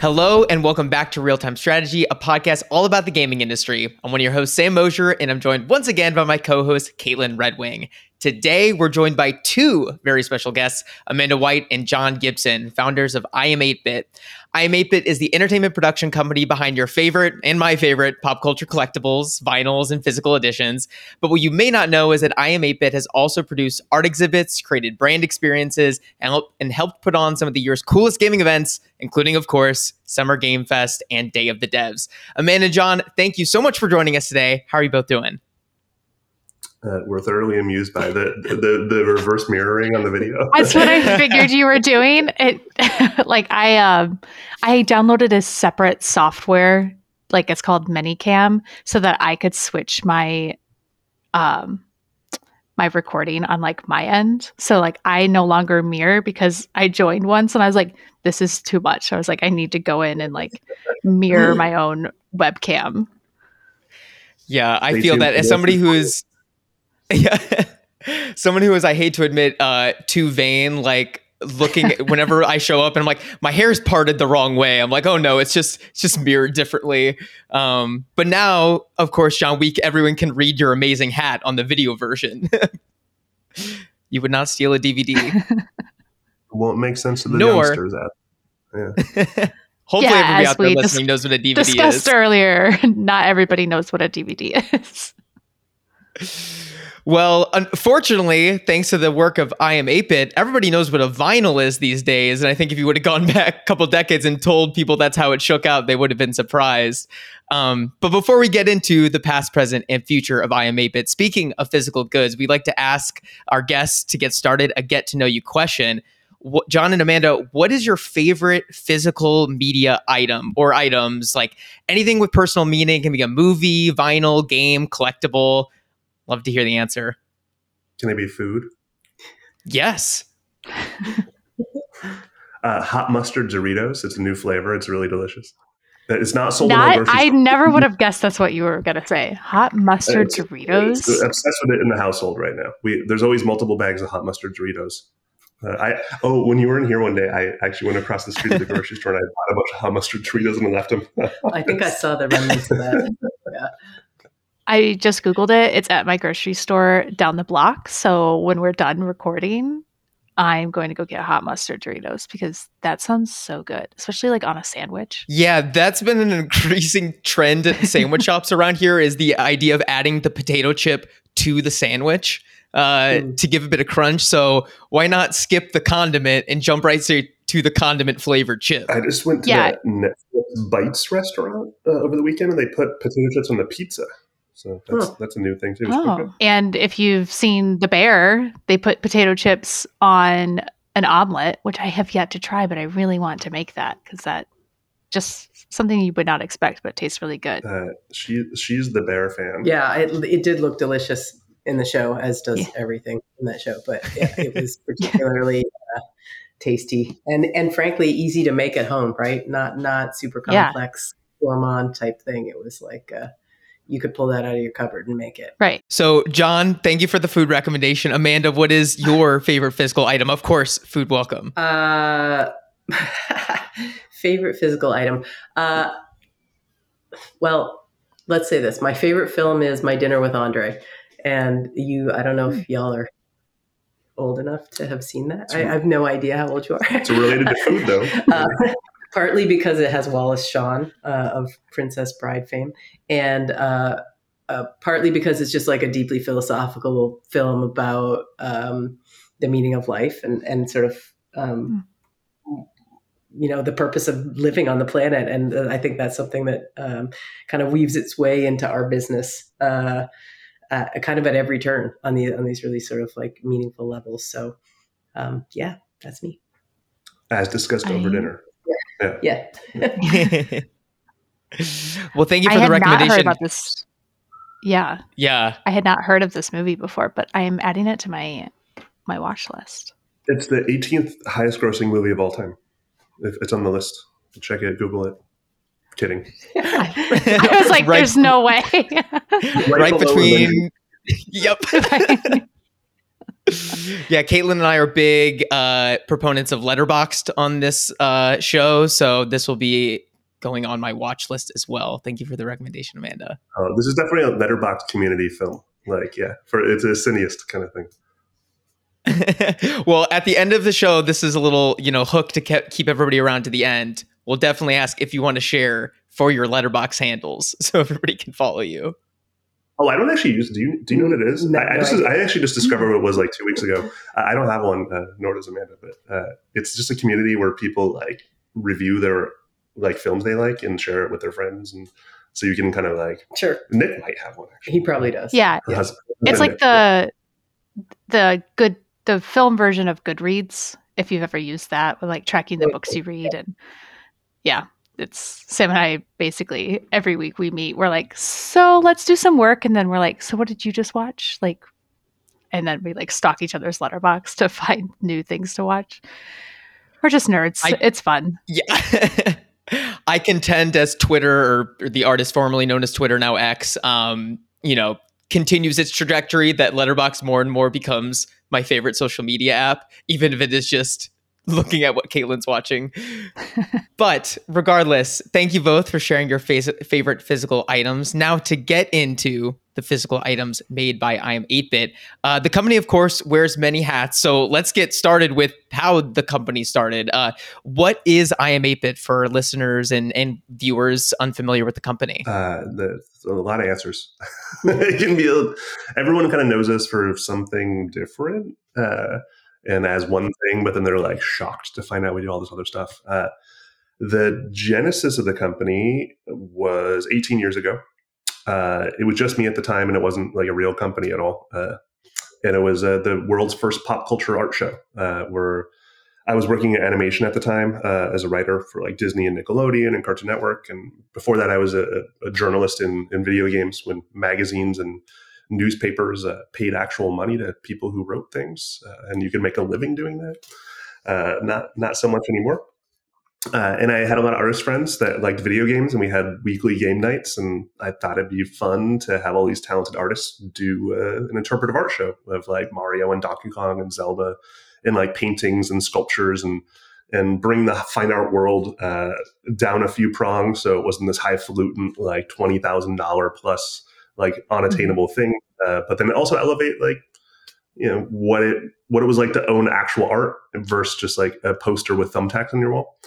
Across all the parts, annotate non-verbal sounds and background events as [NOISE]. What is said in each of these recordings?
Hello, and welcome back to Real Time Strategy, a podcast all about the gaming industry. I'm one of your hosts, Sam Mosier, and I'm joined once again by my co host, Caitlin Redwing. Today, we're joined by two very special guests, Amanda White and Jon Gibson, founders of I Am 8-Bit. I Am 8-Bit is the entertainment production company behind your favorite and my favorite pop culture collectibles, vinyls, and physical editions. But what you may not know is that I Am 8-Bit has also produced art exhibits, created brand experiences, and, help, and helped put on some of the year's coolest gaming events, including, of course, Summer Game Fest and Day of the Devs. Amanda and Jon, thank you so much for joining us today. How are you both doing? Uh, we're thoroughly amused by the, the the reverse mirroring on the video. [LAUGHS] That's what I figured you were doing. It [LAUGHS] like I um I downloaded a separate software, like it's called ManyCam, so that I could switch my um my recording on like my end. So like I no longer mirror because I joined once and I was like, this is too much. I was like, I need to go in and like mirror my own webcam. Yeah, I feel that as somebody who is yeah. [LAUGHS] Someone who is, I hate to admit, uh, too vain, like looking [LAUGHS] whenever I show up and I'm like, my hair's parted the wrong way. I'm like, oh no, it's just it's just mirrored differently. Um, but now, of course, Jon Week, everyone can read your amazing hat on the video version. [LAUGHS] you would not steal a DVD. it won't make sense to the Nor, youngsters. At, yeah. Hopefully, yeah, everybody out there listening knows what a DVD discussed is. Discussed earlier, not everybody knows what a DVD is. Well, unfortunately, thanks to the work of I Am 8-Bit, everybody knows what a vinyl is these days. And I think if you would have gone [LAUGHS] back a couple decades and told people that's how it shook out, they would have been surprised. Um, but before we get into the past, present, and future of I Am 8-Bit, speaking of physical goods, we like to ask our guests to get started a get to know you question. What, Jon and Amanda, what is your favorite physical media item or items? Like anything with personal meaning can be a movie, vinyl, game, collectible Love to hear the answer. Can they be food? Yes. [LAUGHS] uh, hot mustard Doritos. It's a new flavor. It's really delicious. It's not sold. Not, I never would have [LAUGHS] guessed that's what you were gonna say. Hot mustard it's, Doritos. It's, obsessed with it in the household right now. We there's always multiple bags of hot mustard Doritos. Uh, I oh when you were in here one day, I actually went across the street to the [LAUGHS] grocery store and I bought a bunch of hot mustard Doritos and left them. I think I saw the remnants of that. Yeah. I just Googled it. It's at my grocery store down the block. So when we're done recording, I'm going to go get hot mustard Doritos because that sounds so good, especially like on a sandwich. Yeah, that's been an increasing trend at [LAUGHS] sandwich shops around here is the idea of adding the potato chip to the sandwich uh, mm. to give a bit of crunch. So why not skip the condiment and jump right to the condiment flavored chip? I just went to yeah. that Netflix Bites restaurant uh, over the weekend and they put potato chips on the pizza. So that's huh. that's a new thing too. Oh. And if you've seen The Bear, they put potato chips on an omelet, which I have yet to try, but I really want to make that because that just something you would not expect, but tastes really good. Uh, she she's the bear fan. Yeah, it, it did look delicious in the show, as does yeah. everything in that show. But yeah, it was [LAUGHS] particularly uh, tasty and and frankly easy to make at home. Right? Not not super complex yeah. gourmand type thing. It was like. Uh, you could pull that out of your cupboard and make it. Right. So, Jon, thank you for the food recommendation. Amanda, what is [LAUGHS] your favorite physical item? Of course, food welcome. Uh, [LAUGHS] favorite physical item. Uh, well, let's say this. My favorite film is My Dinner with Andre. And you, I don't know if y'all are old enough to have seen that. I, I have no idea how old you are. It's related to food, though. [LAUGHS] uh, partly because it has Wallace Shawn uh, of Princess Bride fame, and uh, uh, partly because it's just like a deeply philosophical film about um, the meaning of life and and sort of um, you know the purpose of living on the planet. And uh, I think that's something that um, kind of weaves its way into our business. Uh, kind of at every turn on the on these really sort of like meaningful levels. So, um, yeah, that's me. As discussed over I, dinner. Yeah. yeah. [LAUGHS] well, thank you for I the recommendation. about this. Yeah. Yeah. I had not heard of this movie before, but I am adding it to my my watch list. It's the 18th highest grossing movie of all time. If it's on the list. Check it, Google it. Kidding. [LAUGHS] I was like, right, there's no way. right, right between. [LAUGHS] Yep. [LAUGHS] yeah, Caitlin and I are big uh, proponents of Letterboxd on this uh, show, so this will be going on my watch list as well. Thank you for the recommendation, Amanda. Oh, this is definitely a Letterboxd community film. Like, yeah, for it's a cineast kind of thing. [LAUGHS] well, at the end of the show, this is a little, you know, hook to ke- keep everybody around to the end. We'll definitely ask if you want to share for your Letterboxd handles [LAUGHS] so everybody can follow you. Oh, I don't actually use. Do you do you know what it is? No, I, I no just idea. I actually just discovered what it was like two weeks ago. I I don't have one, uh, nor does Amanda. But uh, it's just a community where people like review their like films they like and share it with their friends, and so you can kind of like Sure, Nick might have one actually. he probably does. Yeah, Or has- it's like Nick, yeah. the the good the film version of Goodreads. If you've ever used that, with like tracking the books you read, and yeah, it's Sam and I basically every week we meet. We're like, so let's do some work, and then we're like, so what did you just watch? Like, and then we like stalk each other's Letterboxd [LAUGHS] to find new things to watch. We're just nerds. I- it's fun. Yeah. [LAUGHS] I contend as Twitter or, or the artist formerly known as Twitter, now X, um, you know, continues its trajectory that Letterboxd more and more becomes my favorite social media app, even if it is just [LAUGHS] looking at what Caitlin's watching. but regardless, thank you both for sharing your favorite physical items. Now to get into the physical items made by I am 8-Bit. Uh, the company, of course, wears many hats. So let's get started with how the company started. Uh, what is I am 8-Bit for listeners and, and viewers unfamiliar with the company? Uh, a lot of answers. [LAUGHS] it can be a, everyone kind of knows us for something different uh, and as one thing, but then they're like shocked to find out we do all this other stuff. Uh, the genesis of the company was 18 years ago. Uh, it was just me at the time, and it wasn't like a real company at all. Uh, and it was uh, the world's first pop culture art show, uh, where I was working in animation at the time uh, as a writer for like Disney and Nickelodeon and Cartoon Network. And before that, I was a, a journalist in, in video games when magazines and newspapers uh, paid actual money to people who wrote things, uh, and you could make a living doing that. Uh, not not so much anymore. Uh, and I had a lot of artist friends that liked video games, and we had weekly game nights. And I thought it'd be fun to have all these talented artists do uh, an interpretive art show of like Mario and Donkey Kong and Zelda, and like paintings and sculptures, and and bring the fine art world uh, down a few prongs, so it wasn't this highfalutin like twenty thousand dollar plus like unattainable thing. Uh, but then also elevate like you know what it what it was like to own actual art versus just like a poster with thumbtacks on your wall.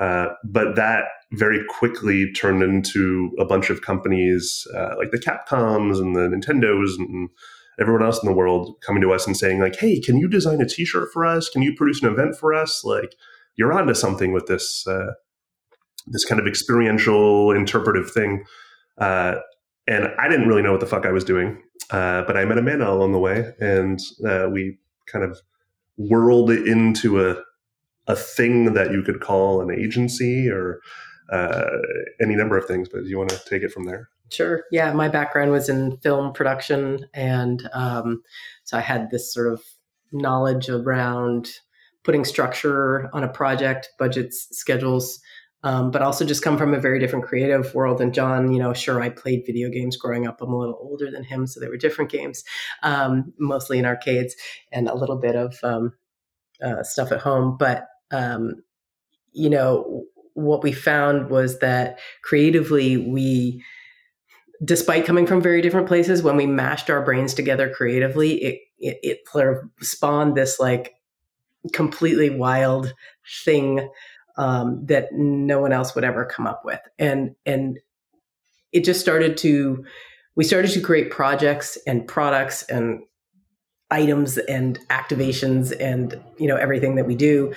Uh, but that very quickly turned into a bunch of companies uh, like the Capcoms and the Nintendos and everyone else in the world coming to us and saying like, "Hey, can you design a T-shirt for us? Can you produce an event for us? Like, you're onto something with this uh, this kind of experiential interpretive thing." And I didn't really know what the fuck I was doing, uh, but I met Amanda along the way, and uh, we kind of whirled it into a a thing that you could call an agency or uh, any number of things. But do you want to take it from there? Sure. Yeah, my background was in film production, and um, so I had this sort of knowledge around putting structure on a project, budgets, schedules, um, but also just come from a very different creative world. And Jon, you know, sure, I played video games growing up. I'm a little older than him, so they were different games, um, mostly in arcades, and a little bit of um, uh, stuff at home. But um, you know, what we found was that creatively we despite coming from very different places, when we mashed our brains together creatively, it, it, it sort of spawned this like completely wild thing um, that no one else would ever come up with. And, and it just started to, we started to create projects and products and items and activations and, you know, everything that we do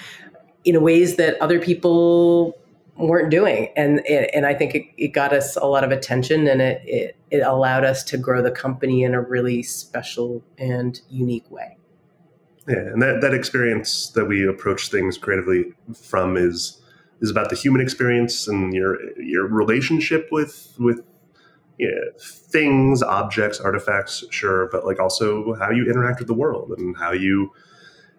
in ways that other people weren't doing and and I think it, it got us a lot of attention and it, it it allowed us to grow the company in a really special and unique way Yeah, and that, that experience that we approach things creatively from is is about the human experience and your your relationship with with yeah, things, objects, artifacts, sure, but like also how you interact with the world and how you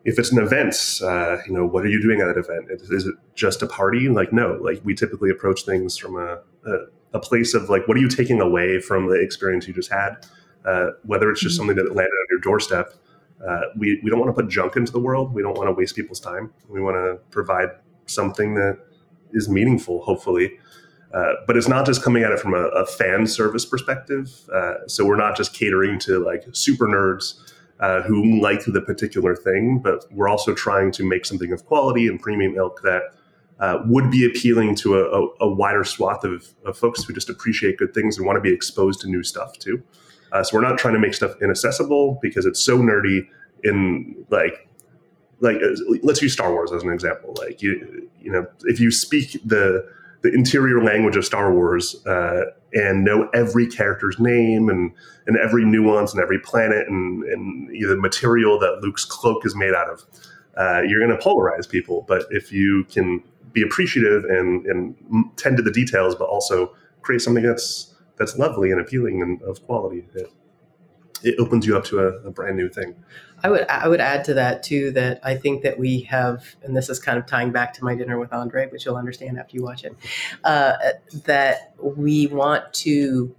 if it's an event, uh, you know, what are you doing at that event? Is, is, it just a party? Like, no, like we typically approach things from a, a, a, place of like, what are you taking away from the experience you just had? Uh, whether it's just Mm-hmm. something that landed on your doorstep, uh, we, we don't want to put junk into the world. We don't want to waste people's time. We want to provide something that is meaningful, hopefully. Uh, but it's not just coming at it from a, a fan service perspective. Uh, so we're not just catering to like super nerds uh, who like the particular thing, but we're also trying to make something of quality and premium ilk that uh, would be appealing to a, a, a wider swath of, of, folks who just appreciate good things and want to be exposed to new stuff too. Uh, so we're not trying to make stuff inaccessible because it's so nerdy. In like, like uh, let's use Star Wars as an example. Like you, you know, if you speak the the interior language of Star Wars uh, and know every character's name and and every nuance and every planet and and the material that Luke's cloak is made out of, uh, you're going to polarize people. But if you can be appreciative and, and tend to the details, but also create something that's that's lovely and appealing and of quality. It, it opens you up to a, a, brand new thing. I would I would add to that too that I think that we have, and this is kind of tying back to my dinner with Andre, which you'll understand after you watch it, uh, that we want to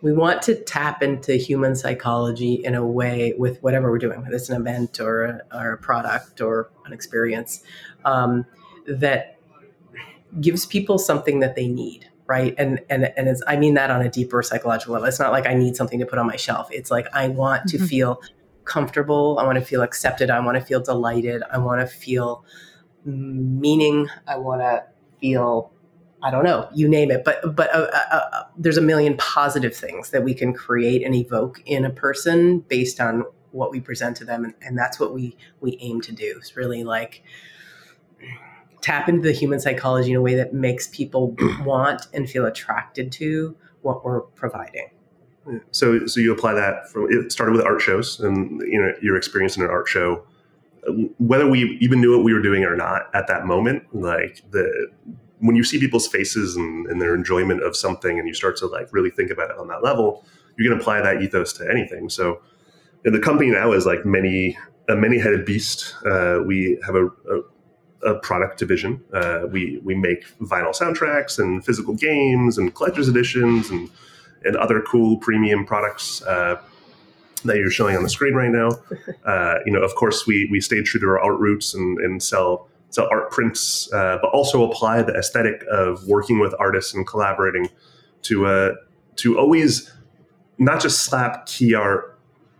we want to tap into human psychology in a way with whatever we're doing, whether it's an event or a, or a product or an experience, um, that gives people something that they need, right? And and and it's, I mean that on a deeper psychological level. It's not like I need something to put on my shelf. It's like I want to mm-hmm. feel comfortable. I want to feel accepted. I want to feel delighted. I want to feel meaning. I want to feel I don't know, you name it. But but uh, uh, uh, there's a million positive things that we can create and evoke in a person based on what we present to them, and, and that's what we we aim to do. It's really like tap into the human psychology in a way that makes people [CLEARS THROAT] want and feel attracted to what we're providing. So, so you apply that from it started with art shows and you know your experience in an art show. Whether we even knew what we were doing or not at that moment, like the when you see people's faces and, and, their enjoyment of something and you start to like really think about it on that level you can apply that ethos to anything so the company now is like many a many-headed beast uh, we have a, a, a product division uh, we we make vinyl soundtracks and physical games and collector's editions and and other cool premium products uh, that you're showing on the screen right now [LAUGHS] uh, you know of course we we stayed true to our art roots and, and sell so art prints, uh, but also apply the aesthetic of working with artists and collaborating to uh, to always not just slap key art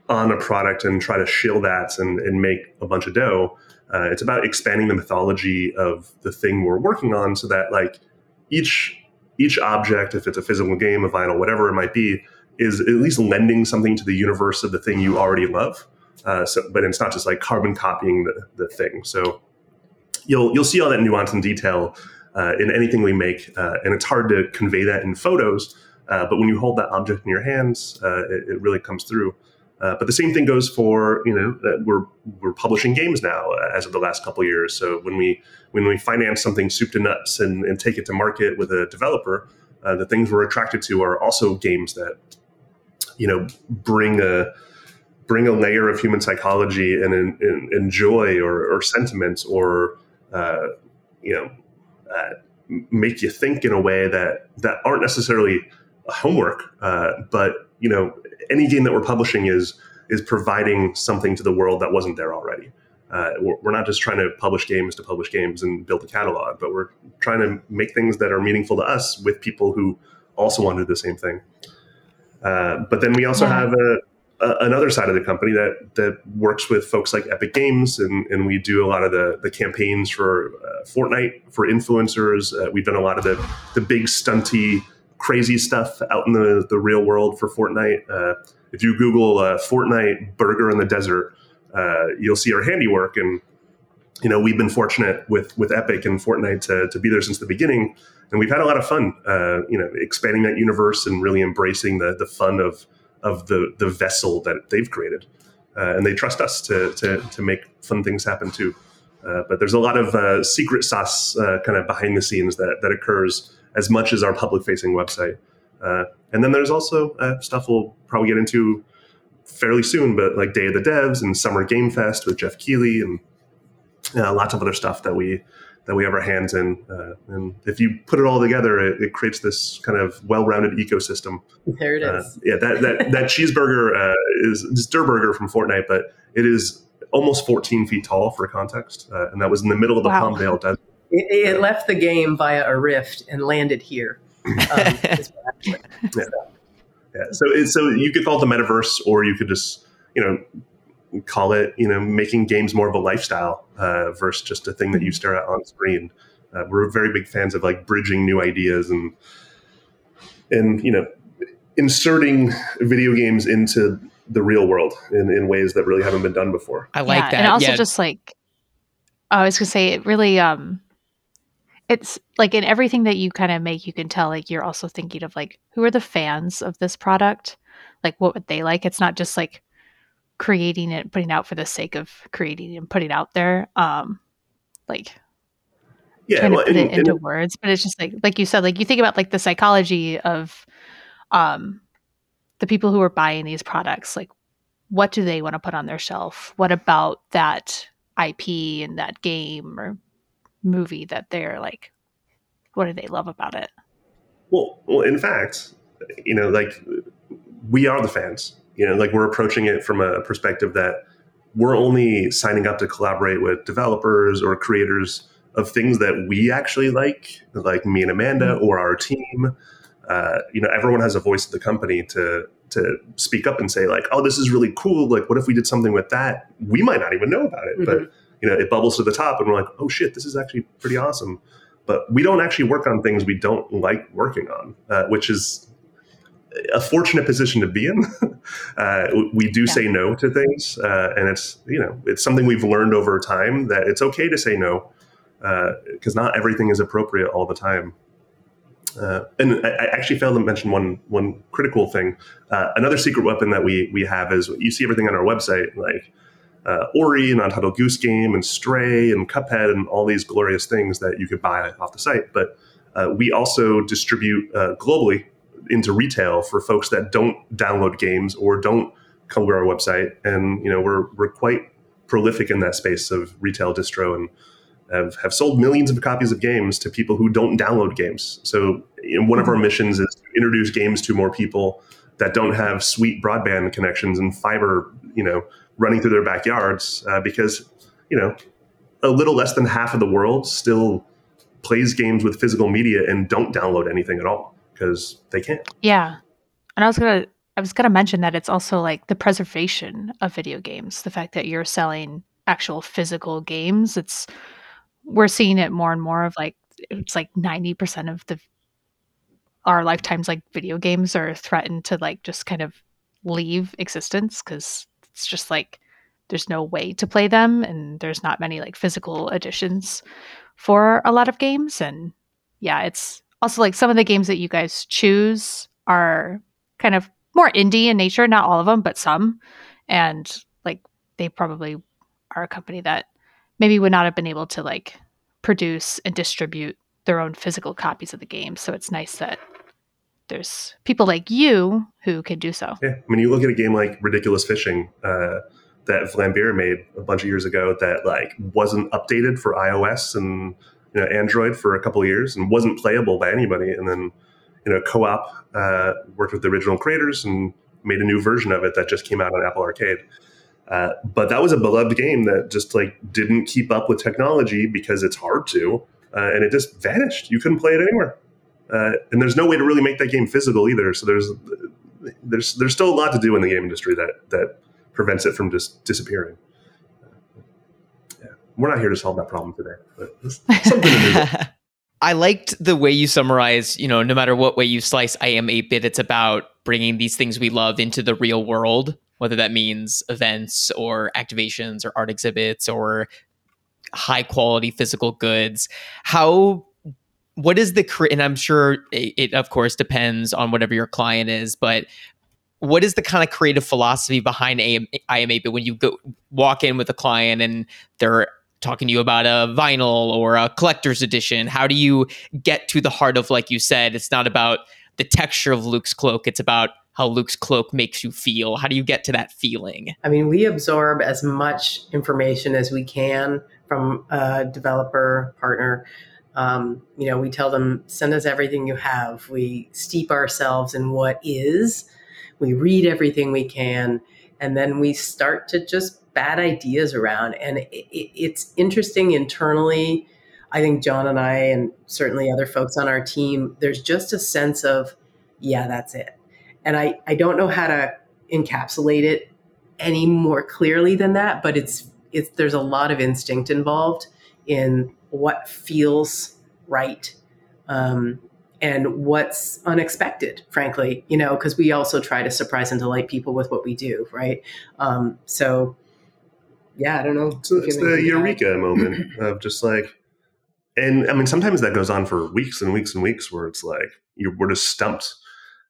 on a product and try to shill that and, and make a bunch of dough. Uh, it's about expanding the mythology of the thing we're working on, so that like each each object, if it's a physical game, a vinyl, whatever it might be, is at least lending something to the universe of the thing you already love. Uh, so, but it's not just like carbon copying the, the thing. So you'll you'll see all that nuance and detail uh, in anything we make, uh, and it's hard to convey that in photos. Uh, but when you hold that object in your hands, uh, it, it, really comes through. Uh, but the same thing goes for you know we're we're publishing games now uh, as of the last couple years. So when we when we finance something soup to nuts and, and take it to market with a developer, the things we're attracted to are also games that you know bring a bring a layer of human psychology and, and, and joy or, or sentiment or uh, you know, uh, make you think in a way that that aren't necessarily homework, uh, but you know, any game that we're publishing is is providing something to the world that wasn't there already. Uh, we're, we're, not just trying to publish games to publish games and build a catalog, but we're trying to make things that are meaningful to us with people who also want to do the same thing. Uh, but then we also yeah. have a, another side of the company that that works with folks like Epic Games, and, and we do a lot of the, the campaigns for uh, Fortnite for influencers. Uh, we've done a lot of the the big stunty, crazy stuff out in the, the real world for Fortnite. Uh, if you Google uh, Fortnite burger in the desert, uh, you'll see our handiwork. And you know we've been fortunate with with Epic and Fortnite to, to be there since the beginning, and we've had a lot of fun. Uh, you know, expanding that universe and really embracing the the fun of of the the vessel that they've created, uh, and they trust us to to to make fun things happen too. Uh, but there's a lot of secret sauce kind of behind the scenes that that occurs as much as our public facing website. Uh, and then there's also uh, stuff we'll probably get into fairly soon, but like Day of the Devs and Summer Game Fest with Geoff Keighley and lots of other stuff that we that we have our hands in. Uh, and if you put it all together, it, it creates this kind of well-rounded ecosystem. There it is. uh. Uh, yeah, that that, that [LAUGHS] cheeseburger uh, is it's Durrr Burger from Fortnite, but it is almost 14 feet tall for context, uh, and that was in the middle of the Wow. Palmdale Desert. It, it left the game via a rift and landed here. Um, [LAUGHS] is what. Yeah, so it's, so you could call it the metaverse, or you could just you know call it you know making games more of a lifestyle uh, versus just a thing that you stare at on screen. Uh, we're very big fans of like bridging new ideas and and you know inserting video games into the real world in, in ways that really haven't been done before. I like yeah, that. And also yeah. just like I was gonna say it really um it's like in everything that you kind of make you can tell like you're also thinking of like who are the fans of this product? Like what would they like? It's not just like creating it, putting out for the sake of creating and putting out there. Um like Yeah, trying well, to put and- it into and- words, but it's just like like you said, like you think about like the psychology of um the people who are buying these products, like what do they want to put on their shelf? What about that IP and that game or movie that they're like what do they love about it? Well, well, in fact, you know, like we are the fans. You know, like we're approaching it from a perspective that we're only signing up to collaborate with developers or creators of things that we actually like, like me and Amanda or our team. Uh, you know, everyone has a voice at the company to to speak up and say like, "Oh, this is really cool. Like, what if we did something with that? We might not even know about it, but you know, it bubbles to the top, and we're like, "Oh shit, this is actually pretty awesome." But we don't actually work on things we don't like working on, uh, which is a fortunate position to be in. [LAUGHS] uh, we do Yeah. say no to things, uh, and it's you know it's something we've learned over time that it's okay to say no because not everything is appropriate all the time. Uh, and I, I actually failed to mention one one critical thing. Uh, another secret weapon that we we have is you see everything on our website, like uh, Ori and Untitled Goose Game and Stray and Cuphead and all these glorious things that you could buy off the site. But uh, we also distribute uh, globally into retail for folks that don't download games or don't come to our website. And you know we're we're quite prolific in that space of retail distro and have, have sold millions of copies of games to people who don't download games. So you know, one of our missions is to introduce games to more people that don't have sweet broadband connections and fiber, you know, running through their backyards uh, because, you know, a little less than half of the world still plays games with physical media and don't download anything at all because they can't. Yeah. And I was gonna I was gonna mention that it's also like the preservation of video games. The fact that you're selling actual physical games. It's we're seeing it more and more of like it's like ninety percent of the our lifetimes like video games are threatened to like just kind of leave existence because it's just like there's no way to play them and there's not many like physical editions for a lot of games and yeah it's also like some of the games that you guys choose are kind of more indie in nature not all of them but some and like they probably are a company that maybe would not have been able to like produce and distribute their own physical copies of the game so it's nice that there's people like you who can do so Yeah, I mean, you look at a game like Ridiculous Fishing uh, that Vlambeer made a bunch of years ago that like wasn't updated for iOS and you know Android for a couple years and wasn't playable by anybody, and then you know Co-op uh, worked with the original creators and made a new version of it that just came out on Apple Arcade. Uh, but that was a beloved game that just like didn't keep up with technology because it's hard to, uh, and it just vanished. You couldn't play it anywhere, uh, and there's no way to really make that game physical either. So there's there's there's still a lot to do in the game industry that that prevents it from just disappearing. Yeah, we're not here to solve that problem today, but something to do. [LAUGHS] I liked the way you summarize, you know, no matter what way you slice I am 8 bit, it's about bringing these things we love into the real world, whether that means events or activations or art exhibits or high quality physical goods. How, what is the, and I'm sure it, of course depends on whatever your client is, but what is the kind of creative philosophy behind AM, I am 8 bit when you go walk in with a client and they're talking to you about a vinyl or a collector's edition how do you get to the heart of like you said it's not about the texture of luke's cloak it's about how luke's cloak makes you feel how do you get to that feeling I mean, we absorb as much information as we can from a developer partner. Um, you know, we tell them, send us everything you have. We steep ourselves in what is. We read everything we can. and then we start to just bad ideas around. And it, it, it's interesting internally. I think Jon and I, and certainly other folks on our team, there's just a sense of, yeah, that's it. And I, I don't know how to encapsulate it any more clearly than that, but it's it's there's a lot of instinct involved in what feels right um, and what's unexpected, frankly, you know, because we also try to surprise and delight people with what we do, right? Um, so, yeah, I don't know. So it's the eureka moment [CLEARS THROAT] of just like, and I mean, sometimes that goes on for weeks and weeks and weeks where it's like, you're, we're just stumped.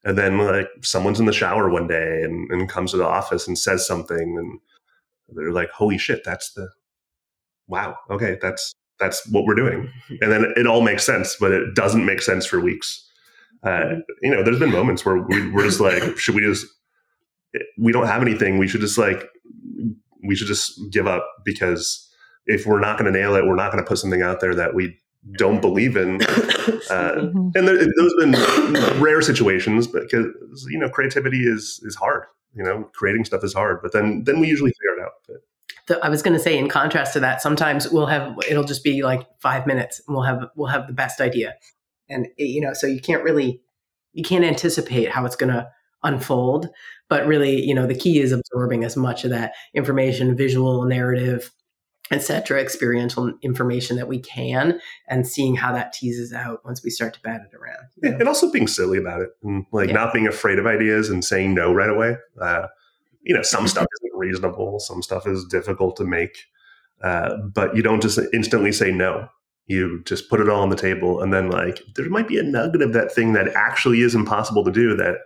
And then like someone's in the shower one day and, and comes to the office and says something and they're like, holy shit, that's the, wow. Okay. That's, that's what we're doing. [LAUGHS] And then it all makes sense, but it doesn't make sense for weeks. Uh, you know, there's been moments where we, we're just like, [LAUGHS] should we just, we don't have anything. We should just like, we should just give up because if we're not going to nail it, we're not going to put something out there that we don't believe in. [COUGHS] Uh, mm-hmm. and there, those have been rare situations because, you know, creativity is, is hard, you know, creating stuff is hard, but then, then we usually figure it out. But, the, I was going to say, in contrast to that, sometimes we'll have it'll just be like five minutes, and we'll have we'll have the best idea, and you know, so you can't really you can't anticipate how it's going to unfold, but really, you know, the key is absorbing as much of that information, visual, narrative, etc., experiential information that we can, and seeing how that teases out once we start to bat it around. You know? And also being silly about it, and like yeah. not being afraid of ideas and saying no right away. Uh, you know, some stuff isn't reasonable, some stuff is difficult to make, uh, but you don't just instantly say no. You just put it all on the table, and then like there might be a nugget of that thing that actually is impossible to do that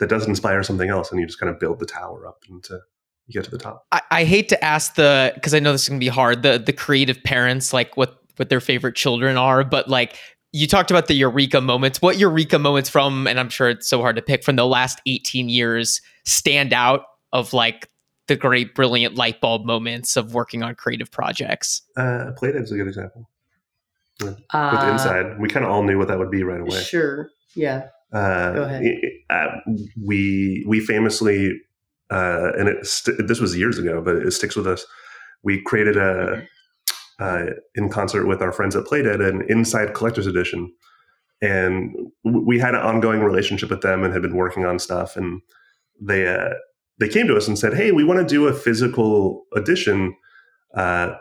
that does inspire something else, and you just kind of build the tower up into you get to the top. I, I hate to ask the because I know this is gonna be hard. The the creative parents like what what their favorite children are, but like you talked about the eureka moments. What eureka moments from, and I'm sure it's so hard to pick from the last 18 years stand out of like the great brilliant light bulb moments of working on creative projects? Uh, is a good example. Yeah. Uh, With Inside, we kind of all knew what that would be right away. Sure. Yeah. Uh, Go ahead. Uh, we we famously, uh, and it st- this was years ago, but it sticks with us. We created a uh, in concert with our friends at Playdead an Inside Collector's Edition, and we had an ongoing relationship with them and had been working on stuff. And they uh, they came to us and said, "Hey, we want to do a physical edition, uh,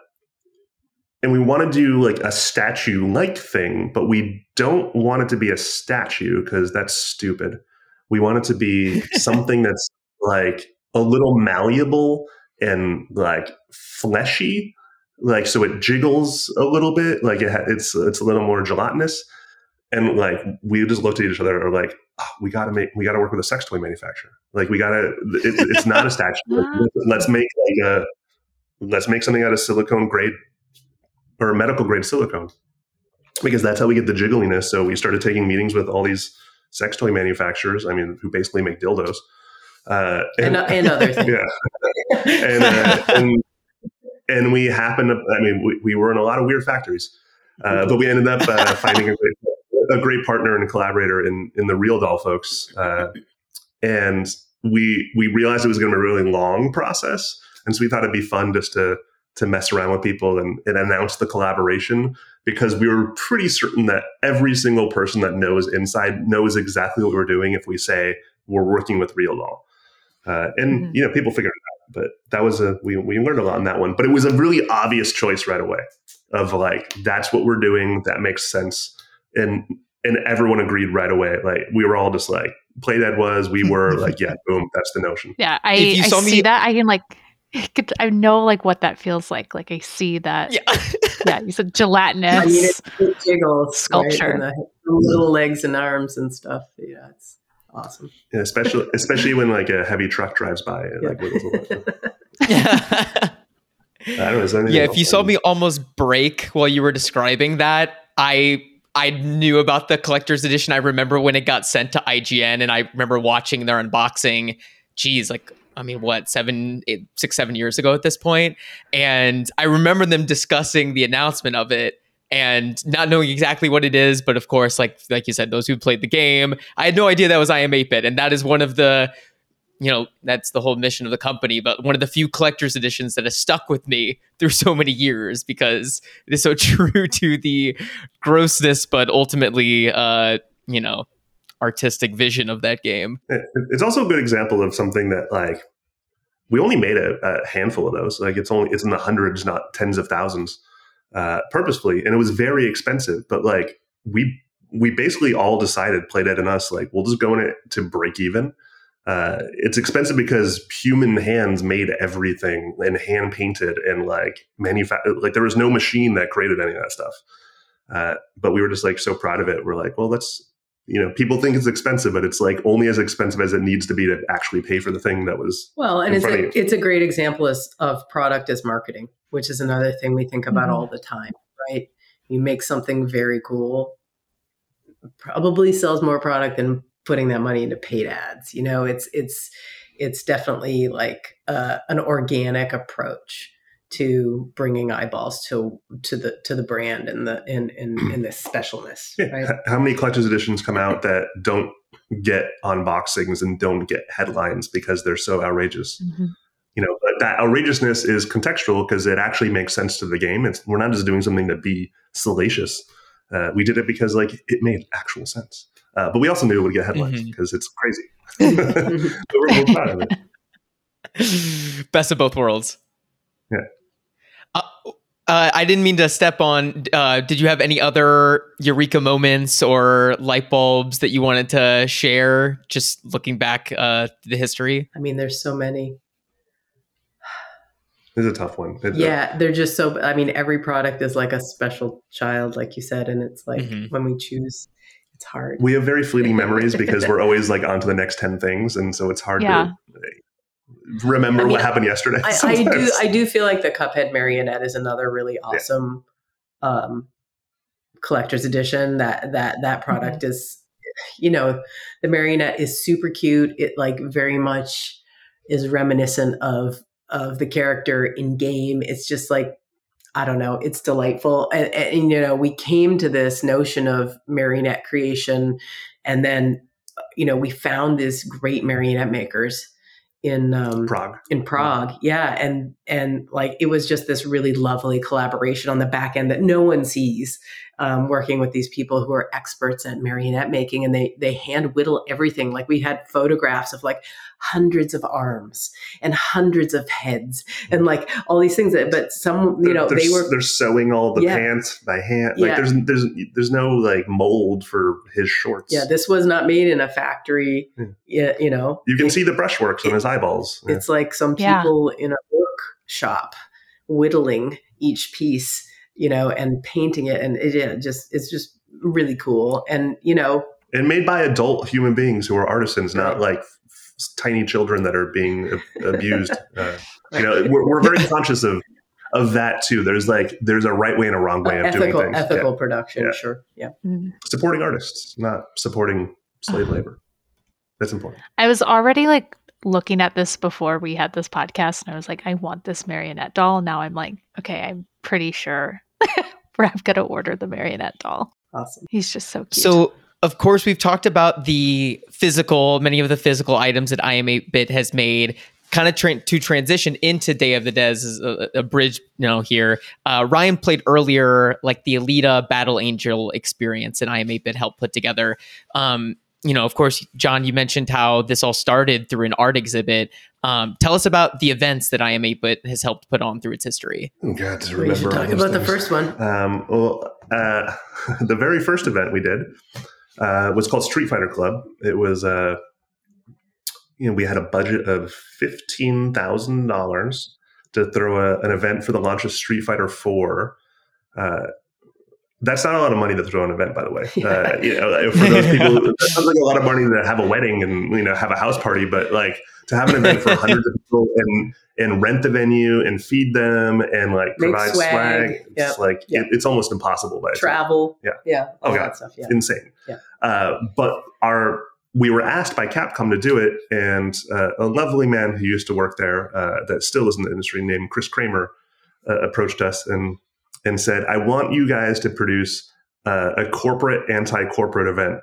and we want to do like a statue-like thing, but we don't want it to be a statue because that's stupid. We want it to be [LAUGHS] something that's like a little malleable and like fleshy, like so it jiggles a little bit, like it ha- it's it's a little more gelatinous." And like we just looked at each other, or like, oh, we got to make, we got to work with a sex toy manufacturer like we gotta. It, it's not a [LAUGHS] statue. let's make like a. Let's make something out of silicone grade or medical grade silicone, because that's how we get the jiggliness. So we started taking meetings with all these sex toy manufacturers. I mean, who basically make dildos. Uh, and, and, and other things. Yeah. and, uh, and, and we happened to, I mean, we, we were in a lot of weird factories, uh, but we ended up uh, finding a great, a great partner and collaborator in, in the Real Doll folks. Uh, and we we realized it was going to be a really long process, and so we thought it'd be fun just to to mess around with people and, and announce the collaboration because we were pretty certain that every single person that knows inside knows exactly what we're doing if we say we're working with real doll uh, and mm-hmm. you know people figured it out but that was a we, we learned a lot on that one but it was a really obvious choice right away of like that's what we're doing that makes sense and and everyone agreed right away like we were all just like Playdead was, we were [LAUGHS] like, yeah, boom, that's the notion. Yeah, I, I see me- that. I can like, [LAUGHS] I know like what that feels like. Like I see that. Yeah, [LAUGHS] yeah. You said gelatinous I mean, it, jiggles, sculpture, right? the little legs and arms and stuff. Yeah, it's awesome. Yeah, especially especially when like a heavy truck drives by. It, yeah. like wiggles a little. yeah. Know, yeah, if you saw me almost break while you were describing that, I I knew about the collector's edition. I remember when it got sent to IGN, and I remember watching their unboxing. Geez, like I mean, what seven, eight, six, seven years ago at this point. and I remember them discussing the announcement of it and not knowing exactly what it is. But of course, like like you said, those who played the game, I had no idea that was I am 8-bit, and that is one of the you know that's the whole mission of the company but one of the few collector's editions that has stuck with me through so many years because it is so [LAUGHS] true to the grossness but ultimately uh you know artistic vision of that game. It's also a good example of something that like we only made a, a handful of those. Like it's only it's in the hundreds not tens of thousands uh purposefully and it was very expensive but like we we basically all decided playdead and us like we'll just go in it to break even uh, it's expensive because human hands made everything and hand painted and like manufactured. Like there was no machine that created any of that stuff. Uh, but we were just like so proud of it. We're like, well, let's you know, people think it's expensive, but it's like only as expensive as it needs to be to actually pay for the thing that was. Well, and in it's front of a, it's a great example as, of product as marketing, which is another thing we think about Mhm. all the time, right? You make something very cool, probably sells more product than putting that money into paid ads. You know, it's it's it's definitely like uh, an organic approach to bringing eyeballs to to the to the brand and the in in, in this specialness, Yeah. right? H- How many collector's editions come out that don't get unboxings and don't get headlines because they're so outrageous? Mhm. you know but that outrageousness is contextual because it actually makes sense to the game it's we're not just doing something to be salacious uh, we did it because like it made actual sense uh, but we also knew it would get headlines because it's crazy [LAUGHS] so we're, we're proud of it [LAUGHS] best of both worlds Yeah. uh, uh, I didn't mean to step on. Uh, did you have any other eureka moments or light bulbs that you wanted to share? Just looking back uh, the history. I mean, there's so many. it's a tough one It- Yeah, they're just so. I mean, every product is like a special child, like you said, and it's like Mhm. when we choose, it's hard. we have very fleeting memories because we're [LAUGHS] always like on to the next 10 things and so it's hard Yeah. to remember I mean, what happened yesterday I, [LAUGHS] I do. I do feel like the Cuphead marionette is another really awesome um, collector's edition. That that that product is, you know, the marionette is super cute. It like very much is reminiscent of of the character in game. It's just like I don't know. It's delightful, and, and, you know, we came to this notion of marionette creation, and then you know we found these great marionette makers in um, prague in Prague. Yeah, and and like it was just this really lovely collaboration on the back end that no one sees. Um, working with these people who are experts at marionette making, and they they hand whittle everything. Like we had photographs of like hundreds of arms and hundreds of heads, and like all these things. That, but some, you know, they're, they were they're sewing all the Yeah. pants by hand like Yeah. there's there's there's no like mold for his shorts yeah. This was not made in a factory. Hmm. Yeah, you know, you can It- see the brushworks on his eyeballs Yeah. It's like some Yeah. people in a workshop whittling each piece, you know, and painting it, and it yeah, just it's just really cool. And you know, and made by adult human beings who are artisans, not like tiny children that are being [LAUGHS] abused. Uh, you know, we're, we're very conscious of of that too. There's like there's a right way and a wrong way of ethical doing things. ethical production, Yeah. sure, yeah. Mm. Yeah. Supporting artists, not supporting slave labor. That's important. I was already like looking at this before we had this podcast, and I was like, I want this marionette doll. Now I'm like, okay, I'm pretty sure [LAUGHS] where I'm gonna order the marionette doll. Awesome. He's just so cute. So, of course, we've talked about the physical, many of the physical items that IM8-bit has made. Kind of tra- to transition into Day of the Devs is a, a bridge, you know. Here, uh, Ryan played earlier, like the Alita Battle Angel experience, and IM8-bit helped put together. Um, you know, of course, Jon, you mentioned how this all started through an art exhibit. Um, tell us about the events that IM8-bit has helped put on through its history. God, to remember. We should talk those about the first one. Um, well, uh, [LAUGHS] the very first event we did uh, was called Street Fighter Club. It was, uh, you know, we had a budget of fifteen thousand dollars to throw a, an event for the launch of Street Fighter Four. That's not a lot of money to throw an event, by the way. [LAUGHS] Uh, you know, for those people, that sounds like a lot of money to have a wedding and you know have a house party, but like to have an event for hundreds [LAUGHS] of people and and rent the venue and feed them and like Make provide swag. swag, it's like Yep. it- it's almost impossible. By Travel, Yeah. yeah, all Oh, that God. stuff. Yeah, insane. Yeah. Uh, but our we were asked by Capcom to do it, and uh, a lovely man who used to work there, uh, that still is in the industry, named Chris Kramer, uh, approached us and and said, "I want you guys to produce uh, a corporate anti-corporate event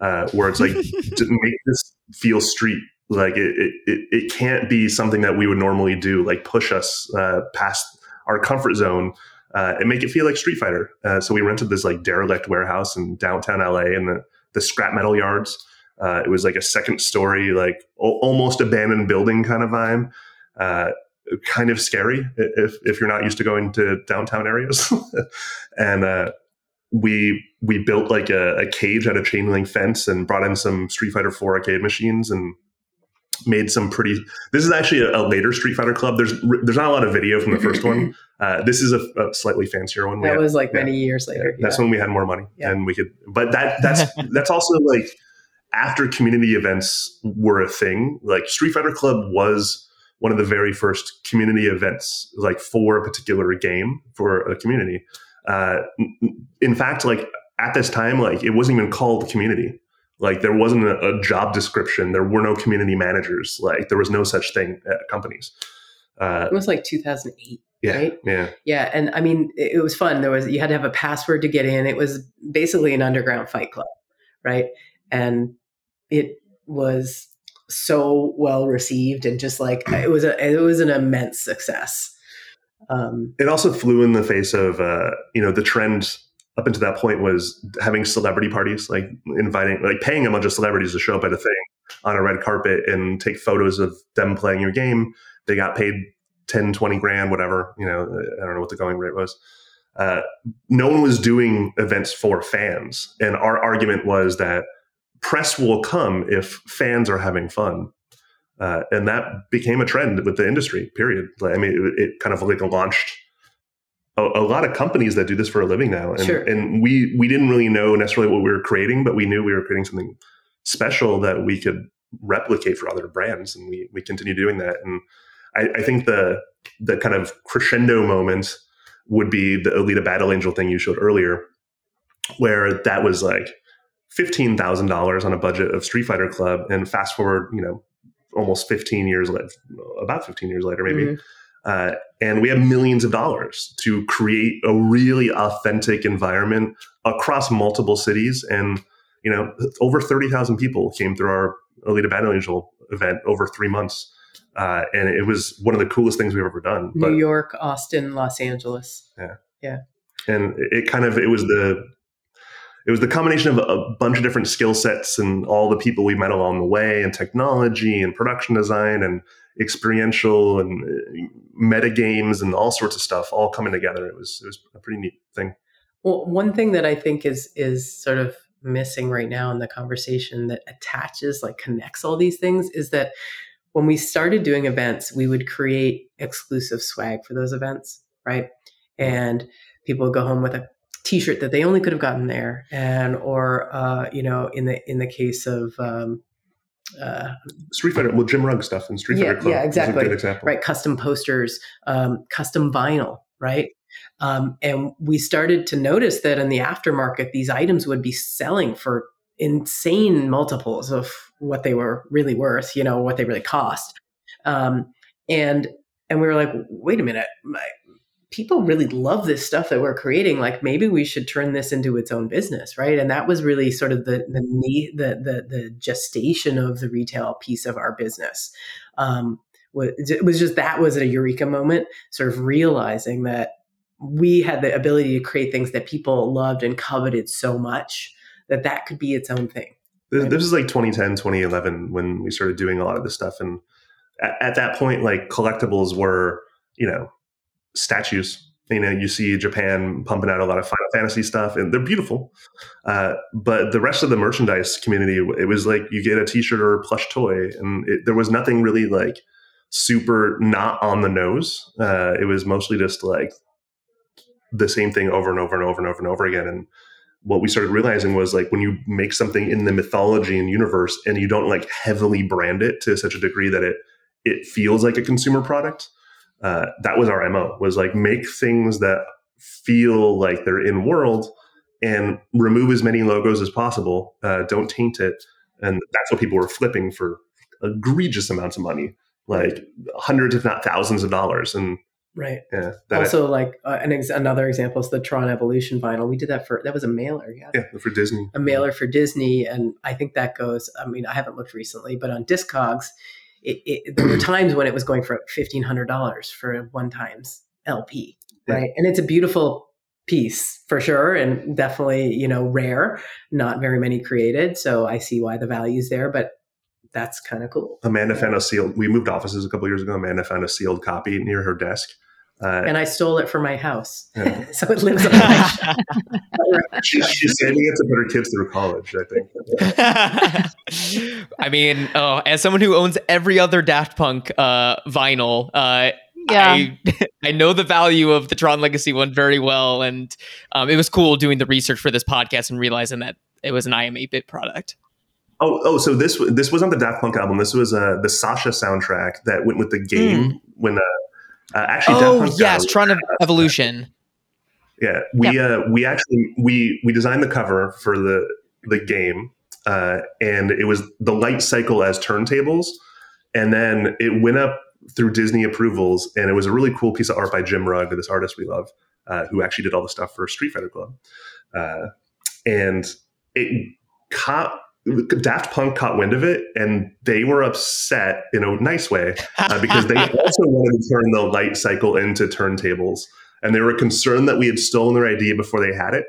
uh, where it's like [LAUGHS] to make this feel street Like it, it, it can't be something that we would normally do, like push us uh, past our comfort zone uh, and make it feel like Street Fighter. Uh, so we rented this like derelict warehouse in downtown LA and the, the scrap metal yards. Uh, it was like a second story, like o- almost abandoned building kind of vibe. Kind of scary if, if you're not used to going to downtown areas. [LAUGHS] and uh, we we built like a, a cage at a chain link fence and brought in some Street Fighter 4 arcade machines and made some pretty. This is actually a, a, later Street Fighter Club. There's there's not a lot of video from the first one. [LAUGHS] Uh, this is a, a, slightly fancier one. That was like yeah, many years later. Yeah, that's when we had more money yeah. and we could. But that that's [LAUGHS] that's also like after community events were a thing. Like Street Fighter Club was one of the very first community events, like for a particular game for a community. Uh, in fact, like at this time, like it wasn't even called community like there wasn't a, a, job description. There were no community managers. Like there was no such thing at companies. Uh, it was like 2008. Yeah, right? yeah, yeah. And I mean, it, it was fun. There was you had to have a password to get in. It was basically an underground fight club, right? And it was so well received and just like it was a it was an immense success. Um, it also flew in the face of uh, you know the trend up until that point was having celebrity parties, like inviting, like paying a bunch of celebrities to show up at a thing on a red carpet and take photos of them playing your game. They got paid 10, 20 grand, whatever, you know, I don't know what the going rate was. Uh, no one was doing events for fans. And our argument was that press will come if fans are having fun. Uh, and that became a trend with the industry, period. I mean, it, it kind of like launched a, a, lot of companies that do this for a living now, and, sure. and we we didn't really know necessarily what we were creating, but we knew we were creating something special that we could replicate for other brands, and we we continue doing that. And I, I think the the kind of crescendo moment would be the Alita Battle Angel thing you showed earlier, where that was like fifteen thousand dollars on a budget of Street Fighter Club, and fast forward, you know, almost fifteen years later, about fifteen years later, maybe. Mm-hmm uh, and we have millions of dollars to create a really authentic environment across multiple cities. And, you know, over 30,000 people came through our Alita Battle Angel event over three months. Uh, and it was one of the coolest things we've ever done. New but, York, Austin, Los Angeles. Yeah. Yeah. And it kind of, it was the, it was the combination of a bunch of different skill sets and all the people we met along the way and technology and production design and experiential and uh, meta games and all sorts of stuff all coming together. It was it was a pretty neat thing. Well, one thing that I think is is sort of missing right now in the conversation that attaches like connects all these things is that when we started doing events, we would create exclusive swag for those events, right? And people would go home with a t-shirt that they only could have gotten there and or uh, you know in the in the case of um, uh, Street Fighter, well, Jim Rugg stuff in Street yeah, Fighter Club. Yeah, exactly. Right, custom posters, um, custom vinyl, right? Um, and we started to notice that in the aftermarket, these items would be selling for insane multiples of what they were really worth, you know, what they really cost. Um, and and we were like, wait a minute, my, people really love this stuff that we're creating like maybe we should turn this into its own business right? And that was really sort of the the the the, the gestation of the retail piece of our business. Um, it was just that was a eureka moment sort of realizing that we had the ability to create things that people loved and coveted so much that that could be its own thing. Right? this is like 2010 2011 when we started doing a lot of this stuff. And at, at that point like collectibles were you know statues. You know, you see Japan pumping out a lot of Final Fantasy stuff, and they're beautiful. Uh, but the rest of the merchandise community, it was like you get a T-shirt or a plush toy, and it, there was nothing really like super not on the nose. Uh, it was mostly just like the same thing over and over and over and over and over again. And what we started realizing was like when you make something in the mythology and universe, and you don't like heavily brand it to such a degree that it it feels like a consumer product uh, that was our mo was like make things that feel like they're in world and remove as many logos as possible uh, don't taint it and that's what people were flipping for egregious amounts of money like hundreds if not thousands of dollars and Right. Yeah, also, like uh, an ex- another example is the Tron Evolution vinyl. We did that for that was a mailer, yeah, yeah for Disney. a mailer for Disney, and I think that goes. I mean, I haven't looked recently, but on Discogs, it, it, there were times when it was going for fifteen hundred dollars for one times LP, Yeah. right? And it's a beautiful piece for sure, and definitely you know rare. Not very many created, so I see why the value's there, but that's kind of cool. Amanda found a sealed. We moved offices a couple years ago. Amanda found a sealed copy near her desk. Uh, And I stole it for my house, Yeah. [LAUGHS] so it lives on my shelf. [LAUGHS] she, she's saving it to put her kids through college. I think. [LAUGHS] I mean, oh, as someone who owns every other Daft Punk uh, vinyl, uh, Yeah. I, I know the value of the Tron Legacy one very well, and um, it was cool doing the research for this podcast and realizing that it was an iam8bit product. Oh, oh, so this this wasn't the Daft Punk album. This was uh, the Sascha soundtrack that went with the game when uh, actually oh yes, Tron Ev- Evolution. Yeah, we uh, we actually we we designed the cover for the the game, uh, and it was the light cycle as turntables, and then it went up through Disney approvals, and it was a really cool piece of art by Jim Rugg, this artist we love, uh, who actually did all the stuff for Street Fighter Club, uh, and it caught. Daft Punk caught wind of it, and they were upset in a nice way uh, because they [LAUGHS] also wanted to turn the light cycle into turntables. And they were concerned that we had stolen their idea before they had it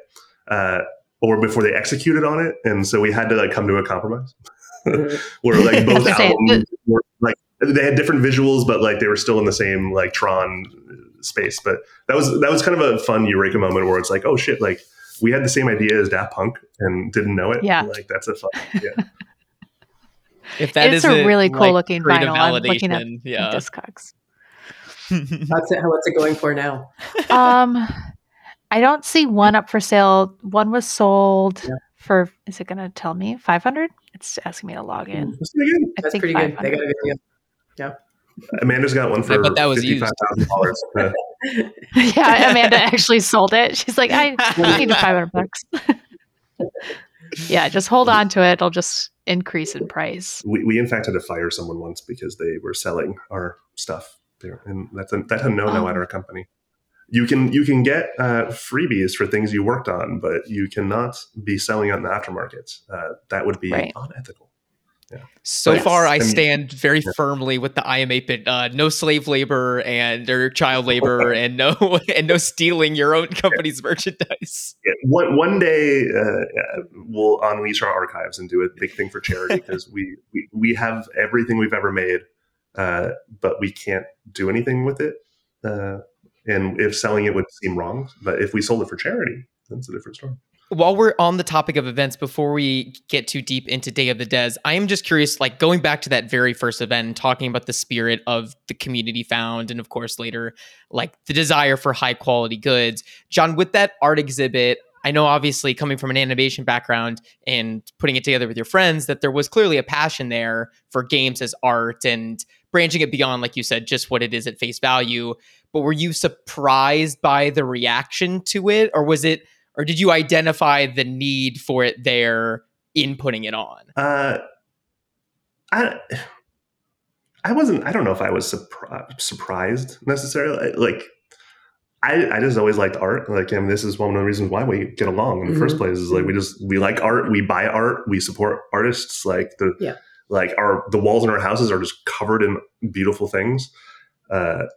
uh, or before they executed on it. And so we had to like come to a compromise. [LAUGHS] Where like both [LAUGHS] albums were like they had different visuals but like they were still in the same like tron space. But that was that was kind of a fun eureka moment where it's like oh shit like we had the same idea as daft punk and didn't know it Yeah. like that's a fun yeah [LAUGHS] If that It's a really cool looking vinyl. I'm looking at yeah. Discogs. [LAUGHS] What's it, what's it going for now? um, I don't see one up for sale. One was sold Yeah. for. Is it going to tell me five hundred? It's asking me to log in. That's pretty good. I That's pretty good. They got a good deal. amanda's got one I for bet that was used. $55000 Uh, [LAUGHS] [LAUGHS] yeah, Amanda actually sold it. She's like, I I [LAUGHS] need five hundred bucks. [LAUGHS] yeah, just hold on to it. It'll just increase in price. we, we in fact had to fire someone once because they were selling our stuff there and that's a that's a no-no Oh. at our company you can you can get uh, freebies for things you worked on but you cannot be selling out in the aftermarket uh, that would be Right. unethical So far, I And- stand very Yeah. firmly with the iam8bit. Uh, no slave labor and or child labor, [LAUGHS] and no [LAUGHS] and no stealing your own company's merchandise. Yeah, one, one day uh, uh, we'll unleash our archives and do a big thing for charity [LAUGHS] because we, we we have everything we've ever made uh, but we can't do anything with it uh, and if selling it would seem wrong but if we sold it for charity that's a different story While we're on the topic of events, before we get too deep into Day of the Devs, I am just curious, like going back to that very first event and talking about the spirit of the community found, and of course later, like the desire for high quality goods. Jon, with that art exhibit, I know obviously coming from an animation background and putting it together with your friends, that there was clearly a passion there for games as art and branching it beyond, like you said, just what it is at face value. But were you surprised by the reaction to it, or was it? Or did you identify the need for it there in putting it on? Uh, I I wasn't. I don't know if I was surpri- surprised necessarily. Like, I I just always liked art. Like, and this is one of the reasons why we get along in the first Mhm. place. Is like we just we like art. We buy art. We support artists. Like the Yeah. like our the walls in our houses are just covered in beautiful things. Uh, s-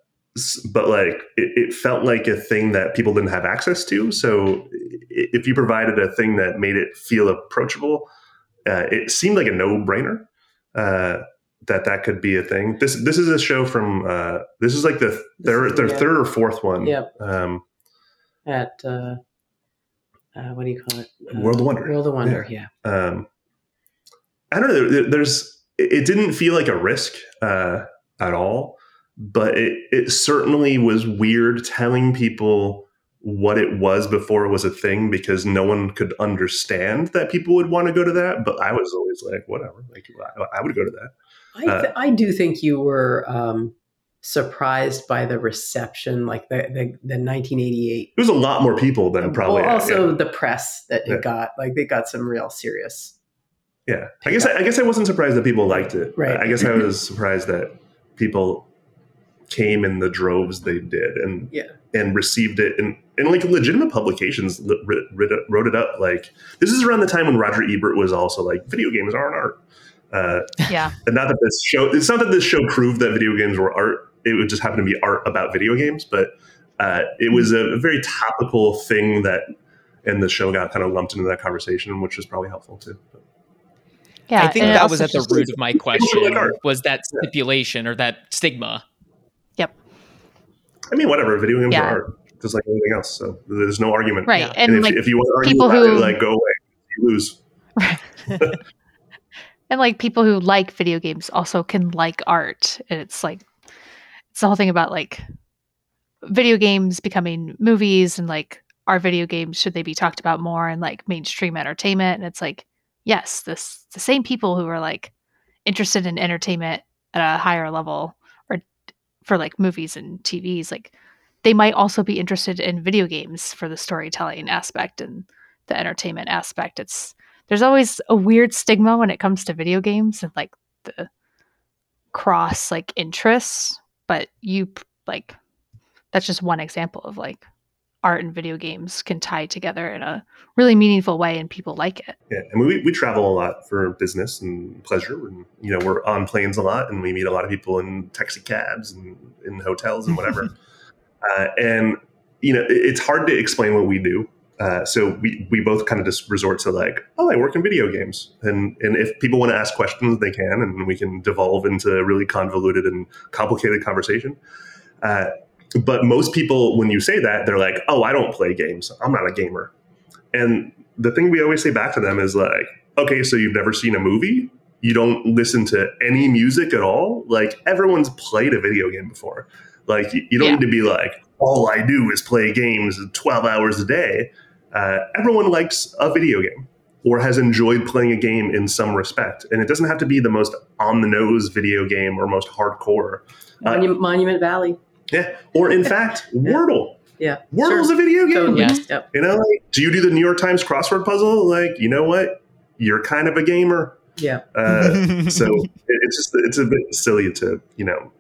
but like it, it felt like a thing that people didn't have access to. So if you provided a thing that made it feel approachable, uh, it seemed like a no brainer uh, that that could be a thing. This this is a show from uh, this is like the third their Yeah. third or fourth one. Yep. Um, At uh, uh, what do you call it? Uh, World of Wonder. World of Wonder. Yeah. um, I don't know. there- There's it it didn't feel like a risk uh, at all, but it it certainly was weird telling people what it was before it was a thing because no one could understand that people would want to go to that. But I was always like, whatever, like I, I would go to that. I, th- I do think you were um, surprised by the reception, like the the, the 1988. There's a lot more people than probably. well, also yeah. the press that it Yeah. got. Like they got some real serious. Yeah, I guess I, I guess I wasn't surprised that people liked it. Right. I guess I was surprised that people came in the droves they did and Yeah. and received it and and like legitimate publications li- writ- writ- wrote it up like this is around the time when Roger Ebert was also like video games aren't art uh, Yeah. [LAUGHS] and not that this show it's not that this show proved that video games were art it would just happen to be art about video games but uh, it was a, very topical thing that and the show got kind of lumped into that conversation which was probably helpful too Yeah. I think that was at the root of my question like was that stipulation or that stigma. I mean whatever video games Yeah. are art just like anything else so there's no argument Right. Yeah. And, and, if, like if you want to argue people who- it like go away you lose [LAUGHS] and like people who like video games also can like art and it's like it's the whole thing about like video games becoming movies and like are video games should they be talked about more in like mainstream entertainment and it's like yes this the same people who are like interested in entertainment at a higher level or for like movies and tvs like they might also be interested in video games for the storytelling aspect and the entertainment aspect. It's there's always a weird stigma when it comes to video games and like the cross like interests but you like that's just one example of like art and video games can tie together in a really meaningful way and people like it Yeah, and we, we travel a lot for business and pleasure, and you know we're on planes a lot, and we meet a lot of people in taxi cabs and in hotels and whatever. [LAUGHS] uh, and you know it, it's hard to explain what we do. Uh, so we, we both kind of just resort to like, oh, I work in video games, and and if people want to ask questions, they can, and we can devolve into a really convoluted and complicated conversation. Uh, but most people, when you say that, they're like, oh, I don't play games. I'm not a gamer. And the thing we always say back to them is like, okay, so you've never seen a movie? You don't listen to any music at all? Like, everyone's played a video game before. Like, you don't Yeah. need to be like, all I do is play games 12 hours a day. Uh, everyone likes a video game or has enjoyed playing a game in some respect. And it doesn't have to be the most on the nose video game or most hardcore. Uh, Monument Valley. Yeah. Or in fact, [LAUGHS] Wordle. Yeah. Wordle's Sure. a video game. Totally. Yes. Yep. You know, like, do you do the New York Times crossword puzzle? Like, you know what? You're kind of a gamer. Yeah. Uh, [LAUGHS] so it- it's just it's a bit silly to you know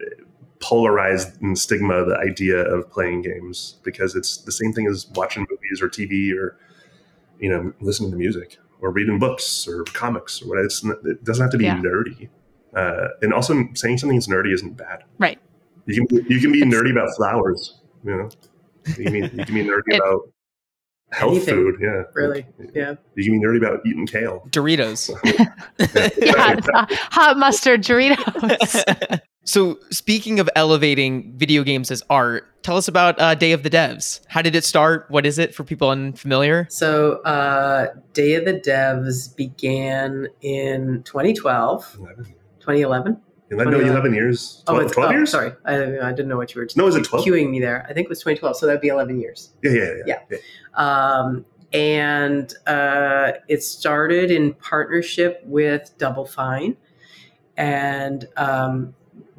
polarize and stigma the idea of playing games because it's the same thing as watching movies or TV or you know listening to music or reading books or comics or whatever. It's, it doesn't have to be Yeah. nerdy. Uh, and also saying something is nerdy isn't bad. right You can you can be nerdy about flowers. You know, you can be, you can be nerdy [LAUGHS] It- about health Anything, food. Yeah, Really. Yeah. You can be nerdy about eating kale. Doritos. [LAUGHS] [LAUGHS] yeah hot mustard doritos so, speaking of elevating video games as art, tell us about uh, Day of the Devs. How did it start? What is it for people unfamiliar? So, uh, Day of the Devs began in 2012, 11. 2011. 11, no, 11 years. 12, Oh, 12 oh, years? Sorry, I, I didn't know what you were. No, is it 12? Queuing me there. I think it was 2012, so that'd be 11 years. Yeah, yeah, yeah. Yeah. Um, and uh, it started in partnership with Double Fine, and um,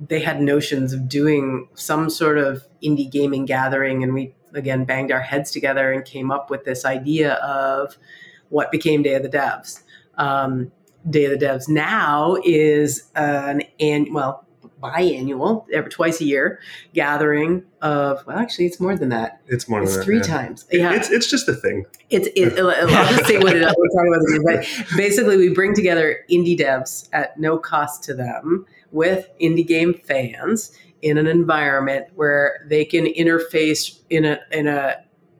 they had notions of doing some sort of indie gaming gathering, and we again banged our heads together and came up with this idea of what became Day of the Devs. Um, Day of the Devs now is an an well biannual, every twice a year gathering of well, actually, it's more than that. It's more It's than that, three yeah. times. Yeah, It's, it's just a thing. it's it, I'll just say what it is. We're talking about the game, but basically, we bring together indie devs at no cost to them with indie game fans in an environment where they can interface in a in a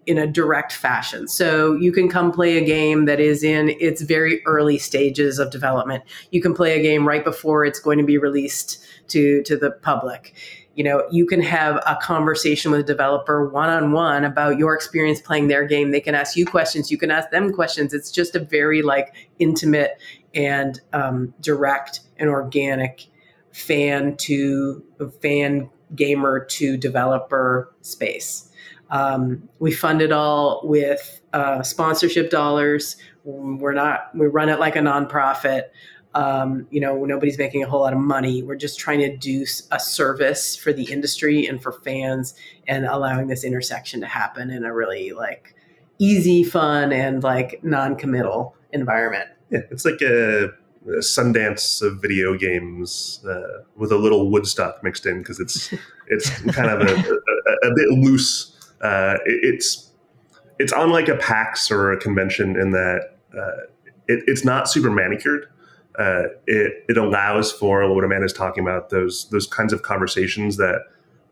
in a direct fashion. So you can come play a game that is in its very early stages of development. You can play a game right before it's going to be released to to the public. You know you can have a conversation with a developer one-on-one about your experience playing their game. They can ask you questions. You can ask them questions. It's just a very like intimate and um, direct and organic fan to fan gamer to developer space um, we fund it all with uh, sponsorship dollars we're not we run it like a nonprofit um, you know, nobody's making a whole lot of money. We're just trying to do a service for the industry and for fans and allowing this intersection to happen in a really like easy, fun, and like non-committal environment. Yeah, it's like a Sundance of video games uh, with a little Woodstock mixed in because it's it's kind of a, a, a bit loose. Uh, it, it's it's unlike a PAX or a convention in that uh, it, it's not super manicured. Uh, it it allows for what Amanda's talking about those those kinds of conversations that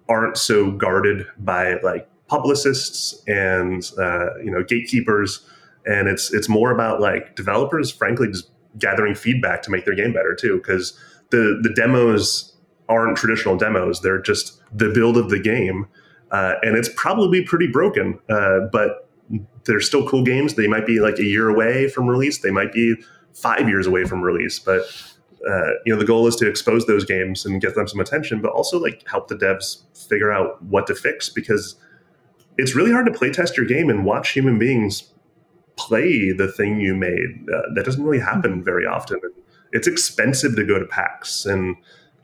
aren't so guarded by like publicists and uh, you know gatekeepers, and it's it's more about like developers, frankly, just gathering feedback to make their game better too, because the the demos aren't traditional demos; they're just the build of the game, uh, and it's probably pretty broken, uh, but they're still cool games. They might be like a year away from release. They might be five years away from release, but uh, you know the goal is to expose those games and get them some attention, but also like help the devs figure out what to fix because it's really hard to play test your game and watch human beings play the thing you made. Uh, that doesn't really happen very often. It's expensive to go to PAX and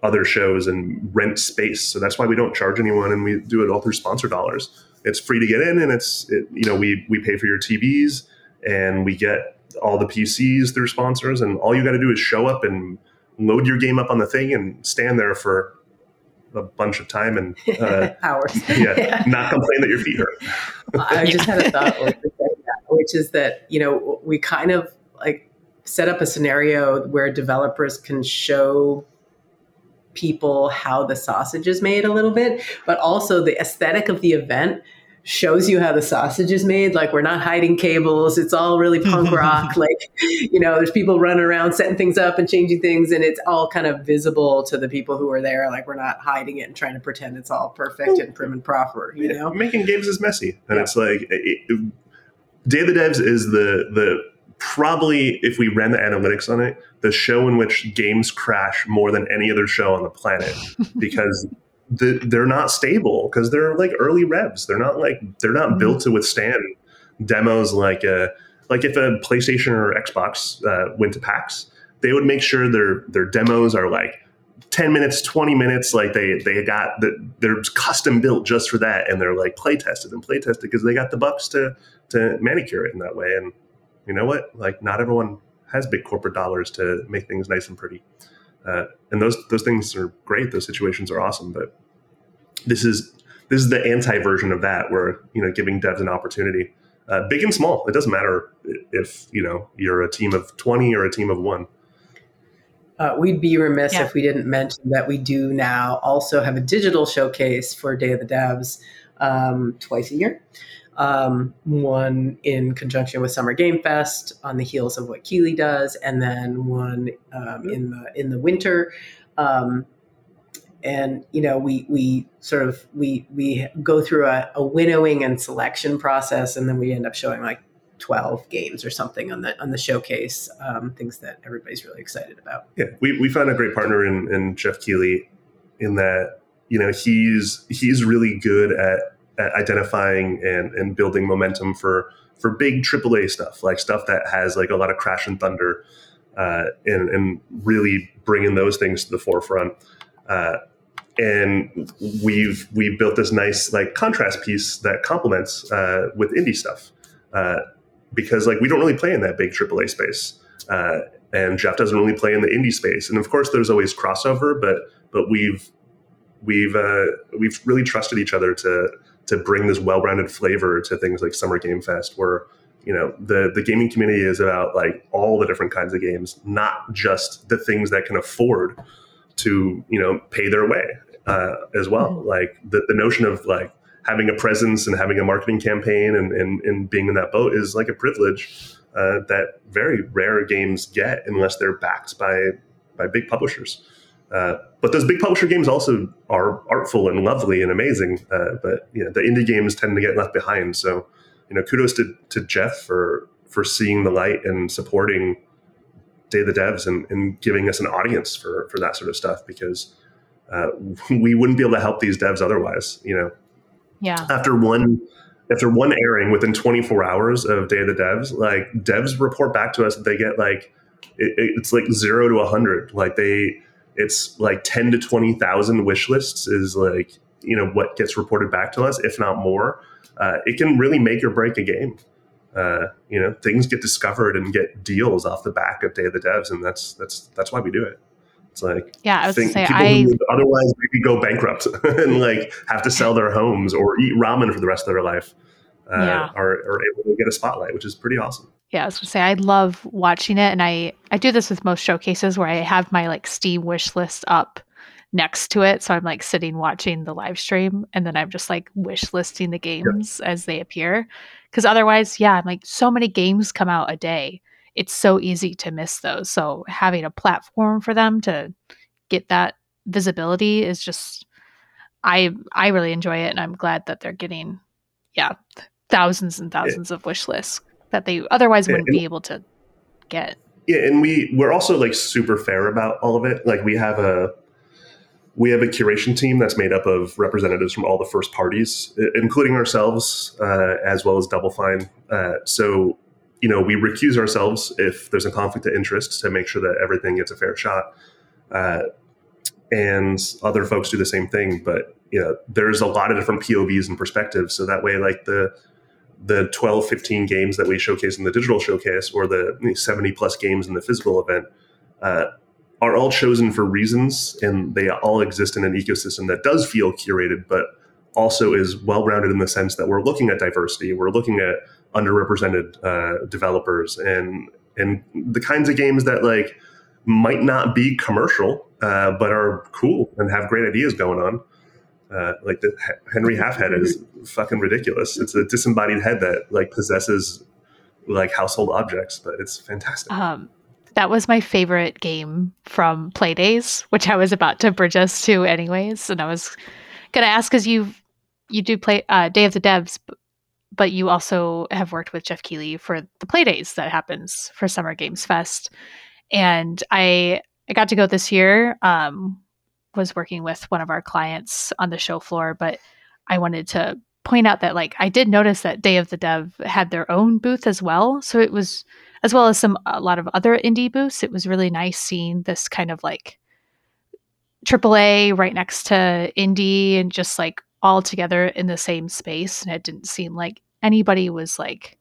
other shows and rent space, so that's why we don't charge anyone and we do it all through sponsor dollars. It's free to get in, and it's it, you know we we pay for your TVs and we get all the PCs through sponsors, and all you got to do is show up and load your game up on the thing and stand there for a bunch of time and uh, [LAUGHS] hours. [LAUGHS] Yeah, yeah, not complain that your feet hurt. I just had a thought, which is that you know we kind of like set up a scenario where developers can show people how the sausage is made a little bit, but also the aesthetic of the event shows you how the sausage is made. Like we're not hiding cables. It's all really punk [LAUGHS] rock. like, you know, there's people running around setting things up and changing things, and it's all kind of visible to the people who are there. Like we're not hiding it and trying to pretend it's all perfect and prim and proper. You know, making games is messy, and yeah. it's like it, it, Day of the Devs is the the probably if we ran the analytics on it, the show in which games crash more than any other show on the planet [LAUGHS] because the, they're not stable because they're like early revs. They're not like they're not mm-hmm. built to withstand demos like a uh, like if a PlayStation or Xbox uh, went to PAX, they would make sure their their demos are like 10 minutes 20 minutes like they they got the they're custom built just for that and they're like play tested and play tested because they got the bucks to to manicure it in that way and you know what like not everyone has big corporate dollars to make things nice and pretty uh, and those those things are great. Those situations are awesome. But this is this is the anti version of that, where you know giving devs an opportunity, uh, big and small. It doesn't matter if you know you're a team of twenty or a team of one. Uh, we'd be remiss yeah. if we didn't mention that we do now also have a digital showcase for Day of the Devs um, twice a year um, one in conjunction with Summer Game Fest on the heels of what Keighley does, and then one um, in the in the winter. Um, and you know, we we sort of we we go through a, a winnowing and selection process, and then we end up showing like 12 games or something on the on the showcase um, things that everybody's really excited about yeah we, we found a great partner in, in Geoff Keighley in that you know he's he's really good at identifying and, and building momentum for for big AAA stuff, like stuff that has like a lot of crash and thunder, uh, and, and really bringing those things to the forefront. Uh, and we've we built this nice like contrast piece that complements uh, with indie stuff uh, because like we don't really play in that big AAA space, uh, and Geoff doesn't really play in the indie space. And of course, there's always crossover, but but we've we've uh, we've really trusted each other to to bring this well-rounded flavor to things like Summer Game Fest, where you know the the gaming community is about like all the different kinds of games, not just the things that can afford to you know pay their way uh, as well. Mm-hmm. Like the, the notion of like having a presence and having a marketing campaign and, and, and being in that boat is like a privilege uh, that very rare games get unless they're backed by by big publishers. Uh, but those big publisher games also are artful and lovely and amazing. Uh, but you know, the indie games tend to get left behind. So, you know, kudos to, to Geoff for for seeing the light and supporting Day of the Devs and, and giving us an audience for for that sort of stuff because uh, [LAUGHS] we wouldn't be able to help these devs otherwise. You know, yeah. After one after one airing within 24 hours of Day of the Devs, like devs report back to us that they get like it, it's like zero to a 100. Like they it's like 10 to 20,000 wish lists is like, you know, what gets reported back to us, if not more. Uh, it can really make or break a game. Uh, you know, things get discovered and get deals off the back of Day of the Devs, and that's that's that's why we do it. It's like Yeah, I was think say people I who otherwise maybe go bankrupt [LAUGHS] and like have to sell their homes or eat ramen for the rest of their life uh, Yeah. are, are able to get a spotlight, which is pretty awesome. Yeah, I was gonna say I love watching it, and I I do this with most showcases where I have my like Steam wish list up next to it, so I'm like sitting watching the live stream, and then I'm just like wish listing the games as they appear, because otherwise, yeah, I'm like so many games come out a day, it's so easy to miss those. So having a platform for them to get that visibility is just I I really enjoy it, and I'm glad that they're getting yeah thousands and thousands of wish lists that they otherwise wouldn't and- be able to get. Yeah, and we we're also like super fair about all of it. Like we have a we have a curation team that's made up of representatives from all the first parties, including ourselves, uh, as well as Double Fine. Uh, so you know we recuse ourselves if there's a conflict of interest to make sure that everything gets a fair shot. Uh, and other folks do the same thing, but you know there's a lot of different POVs and perspectives. So that way, like the the 12 15 games that we showcase in the digital showcase or the 70 plus games in the physical event uh, are all chosen for reasons and they all exist in an ecosystem that does feel curated but also is well rounded in the sense that we're looking at diversity we're looking at underrepresented uh, developers and and the kinds of games that like might not be commercial uh, but are cool and have great ideas going on uh, like the Henry Halfhead is fucking ridiculous. It's a disembodied head that like possesses like household objects, but it's fantastic. Um, that was my favorite game from Playdays, which I was about to bridge us to anyways. And I was gonna ask because you you do play uh, Day of the Devs, but you also have worked with Geoff Keighley for the Playdays that happens for Summer Games Fest, and I I got to go this year. Um, was working with one of our clients on the show floor, but I wanted to point out that like I did notice that Day of the Dev had their own booth as well. So it was as well as some a lot of other indie booths. It was really nice seeing this kind of like AAA right next to indie and just like all together in the same space. And it didn't seem like anybody was like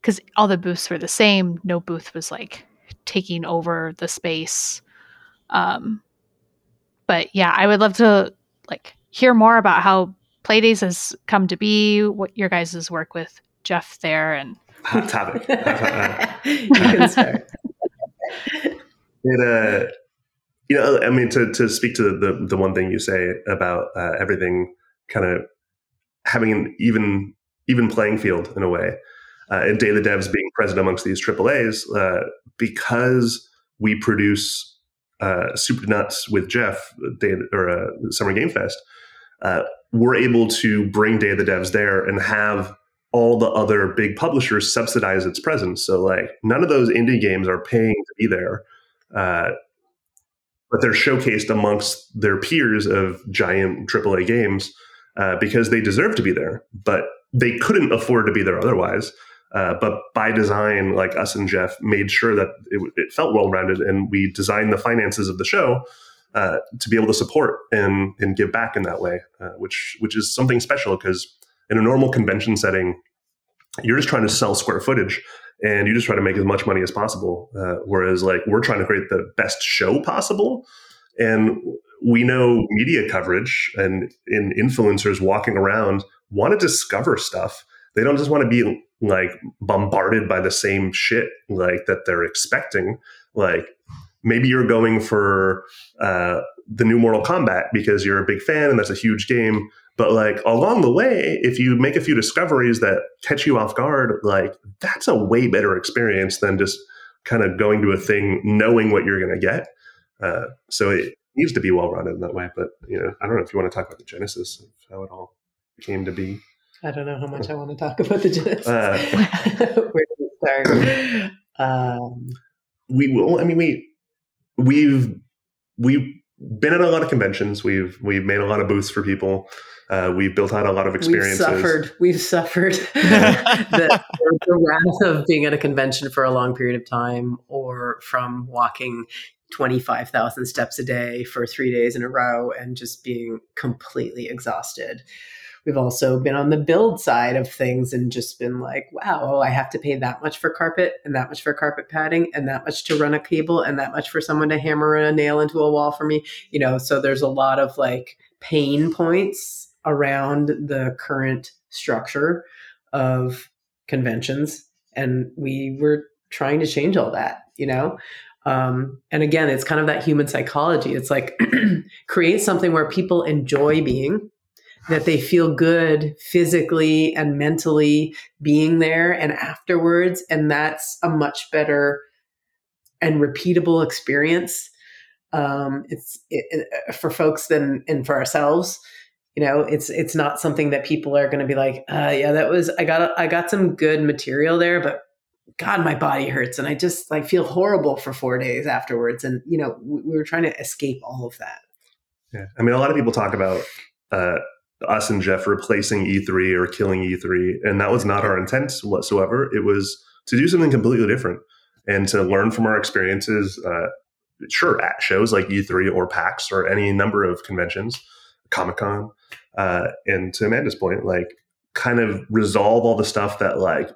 because all the booths were the same. No booth was like taking over the space. Um, but yeah, I would love to like hear more about how Playdays has come to be, what your guys' work with Geoff there, and [LAUGHS] [LAUGHS] Hot topic. You can start. it uh you know i mean to to speak to the the one thing you say about uh, everything kind of having an even even playing field in a way uh, and day the devs being present amongst these AAAs uh, because we produce uh, super nuts with Geoff day or uh, summer game fest uh, we're able to bring day of the devs there and have all the other big publishers subsidize its presence. So like none of those indie games are paying to be there, uh, but they're showcased amongst their peers of giant AAA games uh, because they deserve to be there, but they couldn't afford to be there otherwise. Uh, but by design, like us and Geoff made sure that it, it felt well rounded, and we designed the finances of the show uh, to be able to support and and give back in that way, uh, which which is something special because in a normal convention setting, you're just trying to sell square footage and you just try to make as much money as possible. Uh, whereas, like, we're trying to create the best show possible. And we know media coverage and in influencers walking around want to discover stuff. They don't just want to be like bombarded by the same shit like that they're expecting. Like maybe you're going for uh, the new Mortal Kombat because you're a big fan and that's a huge game. But like along the way, if you make a few discoveries that catch you off guard, like that's a way better experience than just kind of going to a thing knowing what you're going to get. Uh, so it needs to be well rounded in that way. But you know, I don't know if you want to talk about the genesis of how it all came to be. I don't know how much I want to talk about the Genesis. Uh. [LAUGHS] Where do we start? Um, we will. I mean, we we've we've been at a lot of conventions. We've we've made a lot of booths for people. Uh, we've built out a lot of experiences. we've suffered. We've suffered [LAUGHS] the, the wrath of being at a convention for a long period of time, or from walking twenty five thousand steps a day for three days in a row and just being completely exhausted. We've also been on the build side of things and just been like, wow, oh, I have to pay that much for carpet and that much for carpet padding and that much to run a cable and that much for someone to hammer a nail into a wall for me. You know, so there's a lot of like pain points around the current structure of conventions. And we were trying to change all that, you know? Um, and again, it's kind of that human psychology. It's like [CLEARS THROAT] create something where people enjoy being, that they feel good physically and mentally being there and afterwards. And that's a much better and repeatable experience. Um, it's it, it, for folks than and for ourselves. You know, it's it's not something that people are going to be like, uh, yeah, that was I got I got some good material there, but God, my body hurts, and I just like feel horrible for four days afterwards. And you know, we, we were trying to escape all of that. Yeah, I mean, a lot of people talk about uh, us and Geoff replacing E3 or killing E3, and that was not our intent whatsoever. It was to do something completely different and to learn from our experiences. Uh, sure, at shows like E3 or PAX or any number of conventions, Comic Con, uh, and to Amanda's point, like kind of resolve all the stuff that like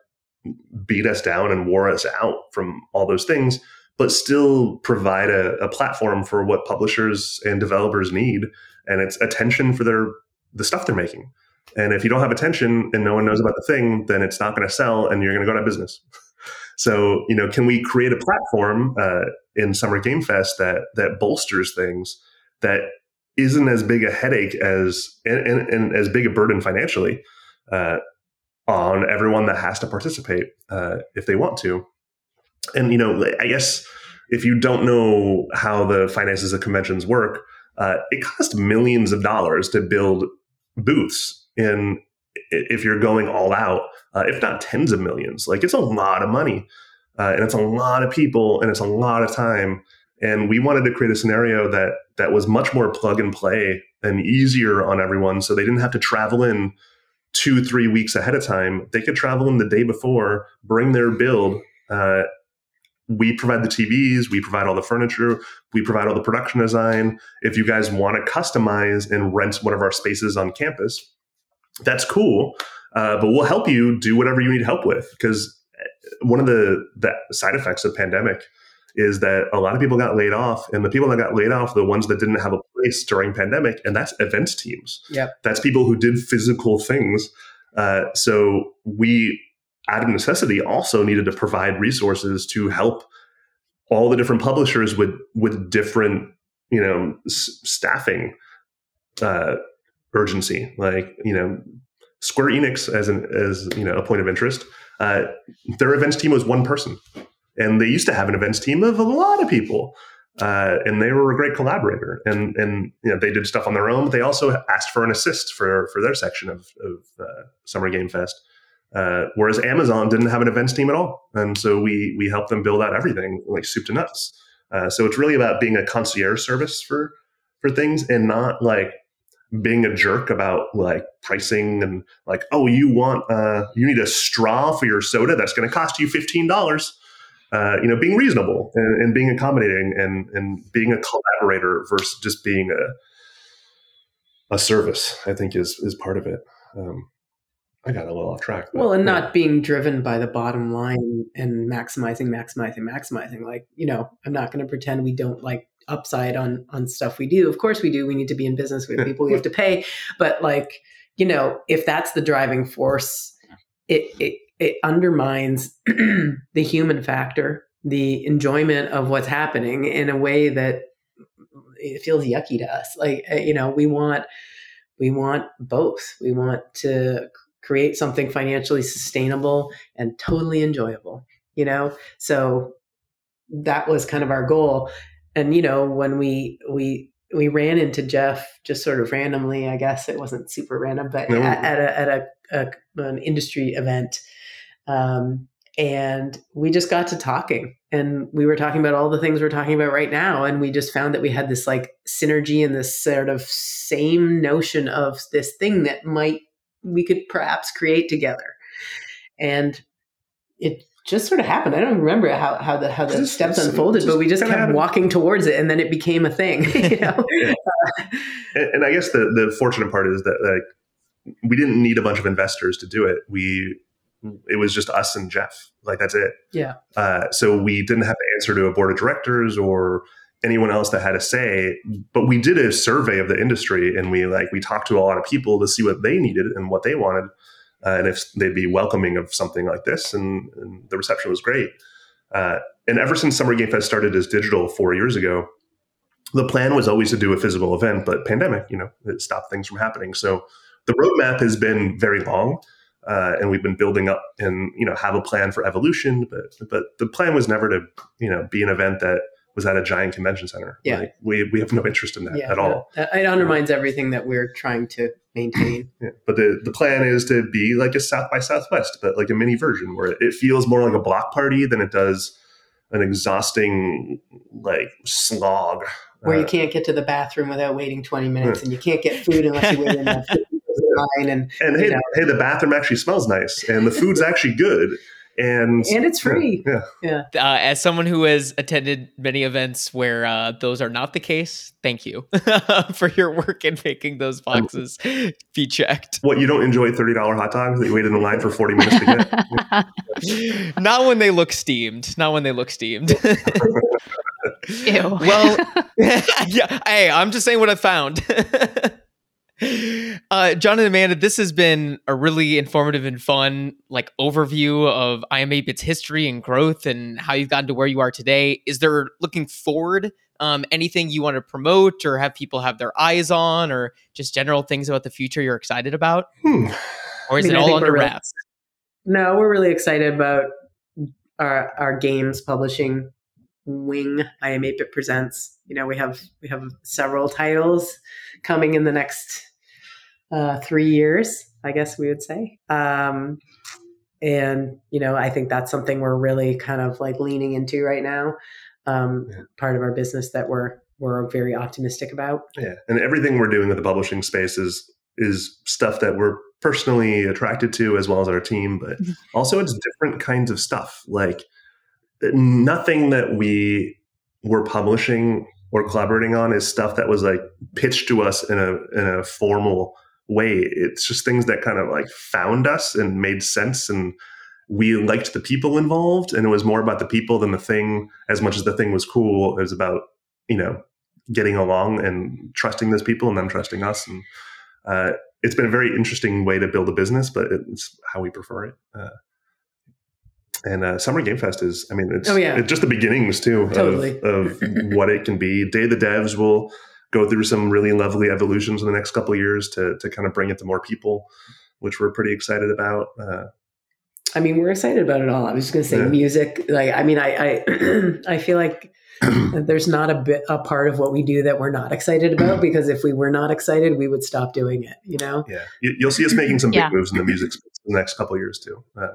beat us down and wore us out from all those things, but still provide a, a platform for what publishers and developers need, and it's attention for their the stuff they're making. And if you don't have attention and no one knows about the thing, then it's not going to sell, and you're going to go out of business. [LAUGHS] so, you know, can we create a platform uh, in Summer Game Fest that that bolsters things that isn't as big a headache as and, and, and as big a burden financially uh, on everyone that has to participate uh, if they want to. And you know, I guess if you don't know how the finances of conventions work, uh, it costs millions of dollars to build booths in if you're going all out, uh, if not tens of millions. Like it's a lot of money, uh, and it's a lot of people, and it's a lot of time. And we wanted to create a scenario that that was much more plug and play and easier on everyone, so they didn't have to travel in two, three weeks ahead of time. They could travel in the day before, bring their build. Uh, we provide the TVs, we provide all the furniture, we provide all the production design. If you guys want to customize and rent one of our spaces on campus, that's cool. Uh, but we'll help you do whatever you need help with because one of the, the side effects of pandemic is that a lot of people got laid off and the people that got laid off the ones that didn't have a place during pandemic and that's events teams yep. that's people who did physical things uh, so we out of necessity also needed to provide resources to help all the different publishers with with different you know s- staffing uh, urgency like you know square enix as an as you know a point of interest uh, their events team was one person and they used to have an events team of a lot of people. Uh, and they were a great collaborator, and and you know they did stuff on their own. But they also asked for an assist for for their section of, of uh, Summer Game Fest. Uh, whereas Amazon didn't have an events team at all, and so we we helped them build out everything like soup to nuts. Uh, so it's really about being a concierge service for for things, and not like being a jerk about like pricing and like oh you want uh you need a straw for your soda that's going to cost you fifteen dollars uh, you know, being reasonable and, and, being accommodating and, and being a collaborator versus just being a, a service, I think is, is part of it. Um, I got a little off track. But, well, and yeah. not being driven by the bottom line and maximizing, maximizing, maximizing. Like, you know, I'm not going to pretend we don't like upside on on stuff we do. Of course we do. We need to be in business. We have people we have to [LAUGHS] pay. But like, you know, if that's the driving force, it, it it undermines [CLEARS THROAT] the human factor, the enjoyment of what's happening in a way that it feels yucky to us. Like uh, you know, we want we want both. We want to create something financially sustainable and totally enjoyable. You know, so that was kind of our goal. And you know, when we we we ran into Geoff just sort of randomly. I guess it wasn't super random, but no. at, at, a, at a, a, an industry event, um, and we just got to talking and we were talking about all the things we're talking about right now. And we just found that we had this like synergy and this sort of same notion of this thing that might, we could perhaps create together. And it just sort of happened. I don't remember how, how the how the just, steps unfolded, but we just kept happened. walking towards it, and then it became a thing. [LAUGHS] You know, [LAUGHS] and, and, I guess the the fortunate part is that like we didn't need a bunch of investors to do it. We it was just us and Geoff. Like that's it. Yeah. Uh, so we didn't have to answer to a board of directors or anyone else that had a say. But we did a survey of the industry, and we like we talked to a lot of people to see what they needed and what they wanted, uh, and if they'd be welcoming of something like this. And, and the reception was great. Uh, and ever since Summer Game Fest started as digital four years ago, the plan was always to do a physical event, but pandemic, you know, it stopped things from happening. So the roadmap has been very long. Uh, and we've been building up and you know have a plan for evolution but but the plan was never to you know be an event that was at a giant convention center Yeah. like, we we have no interest in that Yeah. at all That, it undermines everything that we're trying to maintain. [CLEARS THROAT] Yeah. but the the plan is to be like a south by southwest but like a mini version where it feels more like a block party than it does an exhausting like slog Where you Uh, can't get to the bathroom without waiting 20 minutes and you can't get food unless you wait in that [LAUGHS] line and, and hey know. hey the bathroom actually smells nice and the food's actually good and and it's free. yeah Uh, as someone who has attended many events where uh, those are not the case, thank you [LAUGHS] for your work in making those boxes be checked. what you don't enjoy $30 hot dogs that you wait in the line for 40 minutes to get [LAUGHS] not when they look steamed. Not when they look steamed. [LAUGHS] Ew. well, yeah. Hey, I'm just saying what I found. Uh, Jon and Amanda, this has been a really informative and fun like overview of iam8bit's history and growth and how you've gotten to where you are today. Is there looking forward um, anything you want to promote or have people have their eyes on or just general things about the future you're excited about? Hmm. Or is I mean, it all under we're really- wraps? No, we're really excited about our our games publishing wing. iam8bit Presents. You know, we have we have several titles coming in the next uh, three years, I guess we would say. Um, and you know, I think that's something we're really kind of like leaning into right now. Um, Yeah. Part of our business that we're we're very optimistic about. Yeah, and everything we're doing with the publishing space is is stuff that we're personally attracted to, as well as our team. But Mhm. also, it's different kinds of stuff. Like nothing that we were publishing or collaborating on is stuff that was like pitched to us in a in a formal way. It's just things that kind of like found us and made sense and. We liked the people involved, and it was more about the people than the thing. As much as the thing was cool, it was about you know getting along and trusting those people and them trusting us. And uh, it's been a very interesting way to build a business, but it's how we prefer it. Uh, and uh, Summer Game Fest is, I mean, it's, Oh, yeah. it's just the beginnings too Totally. of, of what it can be. Day of the Devs will go through some really lovely evolutions in the next couple of years to, to kind of bring it to more people, which we're pretty excited about. Uh, I mean, we're excited about it all. I was just going to say Yeah. music. Like, I mean, I, I, [CLEARS THROAT] I feel like [CLEARS THROAT] there's not a bit a part of what we do that we're not excited about [CLEARS THROAT] because if we were not excited, we would stop doing it. You know? yeah, you, you'll see us making some big Yeah. moves in the music space in the next couple of years too. Uh,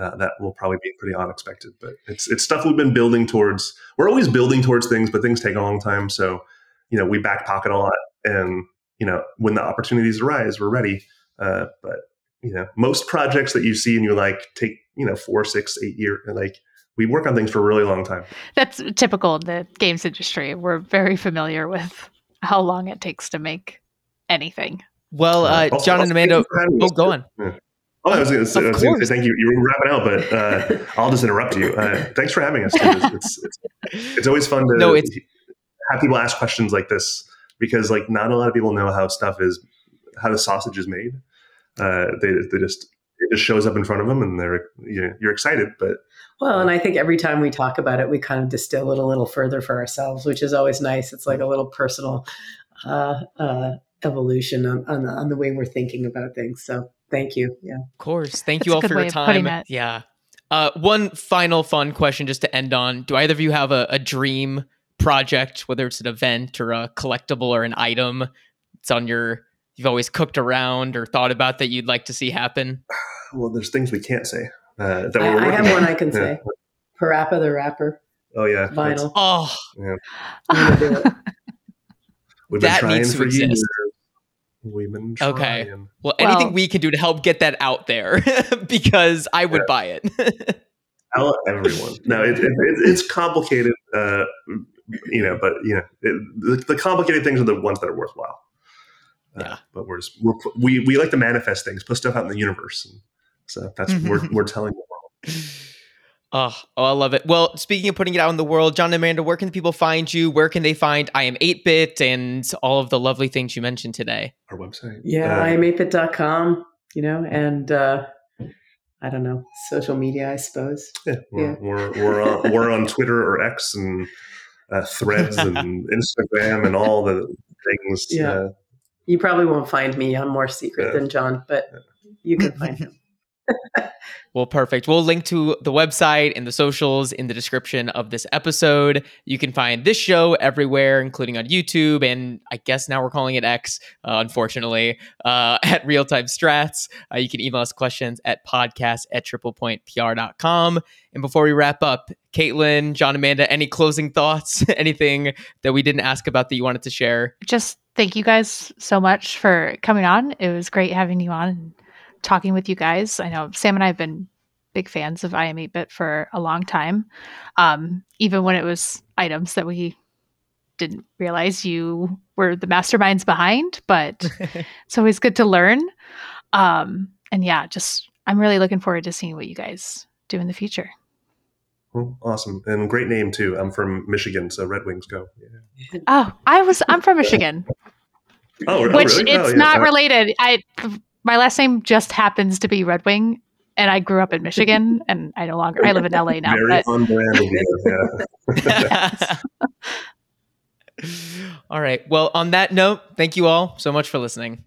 uh, that will probably be pretty unexpected, but it's it's stuff we've been building towards. We're always building towards things, but things take a long time. So, you know, we back pocket a lot, and you know, when the opportunities arise, we're ready. Uh, but you know, most projects that you see and you like take you know four, six, eight year like we work on things for a really long time. That's typical in the games industry. We're very familiar with how long it takes to make anything. Well, uh, Also- Jon and also, Amanda, thank you oh, us, go on. Yeah. Oh, I was going to say, Of I was gonna say course. thank you. You were wrapping up, but uh, I'll just interrupt you. Uh, thanks for having us. It's, it's, it's, it's always fun [LAUGHS] to No, it's- have people ask questions like this because, like, not a lot of people know how stuff is, how the sausage is made. Uh, they, they just it just shows up in front of them, and they're you know, you're excited, but Well, and I think every time we talk about it, we kind of distill it a little further for ourselves, which is always nice. It's like a little personal uh, uh, evolution on, on, the, on the way we're thinking about things. So thank you. Yeah. Of course. Thank That's you all for your time. Yeah. Uh, one final fun question just to end on. Do either of you have a, a dream project, whether it's an event or a collectible or an item? It's on your, you've always cooked around or thought about that you'd like to see happen? well, there's things we can't say uh, that I, we're I working have on. one I can Yeah. say. PaRappa the Rapper, Oh yeah, that's- vinyl. Oh, I'm gonna do it. [LAUGHS] We've been That trying needs to for exist. years. We've been trying. Okay. well, anything Well- we can do to help get that out there [LAUGHS] because I would Yeah. buy it. [LAUGHS] Tell everyone. No, it, it, it, it's complicated, uh, you know, but you know, it, the, the complicated things are the ones that are worthwhile. Uh, Yeah. but we're just we're, we we like to manifest things, put stuff out in the universe, and so that's we're we're telling the world. Oh, [LAUGHS] oh, I love it. Well, speaking of putting it out in the world, Jon and Amanda, where can people find you? Where can they find iam8bit and all of the lovely things you mentioned today? Our website. Yeah, Uh, I'm 8bit.com, you know, and uh, I don't know, social media, I suppose. yeah, we're, Yeah. we're we're on we're [LAUGHS] on Twitter or X and uh, Threads and [LAUGHS] Instagram and all the things. Yeah. Uh, You probably won't find me. I'm more secret Yeah. than Jon, but you can find him. [LAUGHS] Well, perfect. We'll link to the website and the socials in the description of this episode. You can find this show everywhere, including on YouTube, and I guess now we're calling it X, uh, unfortunately, uh, [LAUGHS] at Real Time Strats. Uh, you can email us questions at podcast at triplepointpr.com. And before we wrap up, Caitlin, Jon, Amanda, any closing thoughts? [LAUGHS] Anything that we didn't ask about that you wanted to share? Just thank you guys so much for coming on. It was great having you on talking with you guys. I know Sam and I have been big fans of iam8bit for a long time. Um, even when it was items that we didn't realize you were the masterminds behind, but [LAUGHS] it's always good to learn. Um, and yeah, just I'm really looking forward to seeing what you guys do in the future. well, awesome and great name too. I'm from Michigan, so Red Wings go. Yeah. Oh, I was I'm from Michigan, [LAUGHS] Oh, oh, which really? it's Oh, yeah. not related. I my last name just happens to be Red Wing, and I grew up in Michigan, [LAUGHS] and I no longer I live in LA now. Very But on brand of you. Yeah. [LAUGHS] all right. Well, on that note, thank you all so much for listening.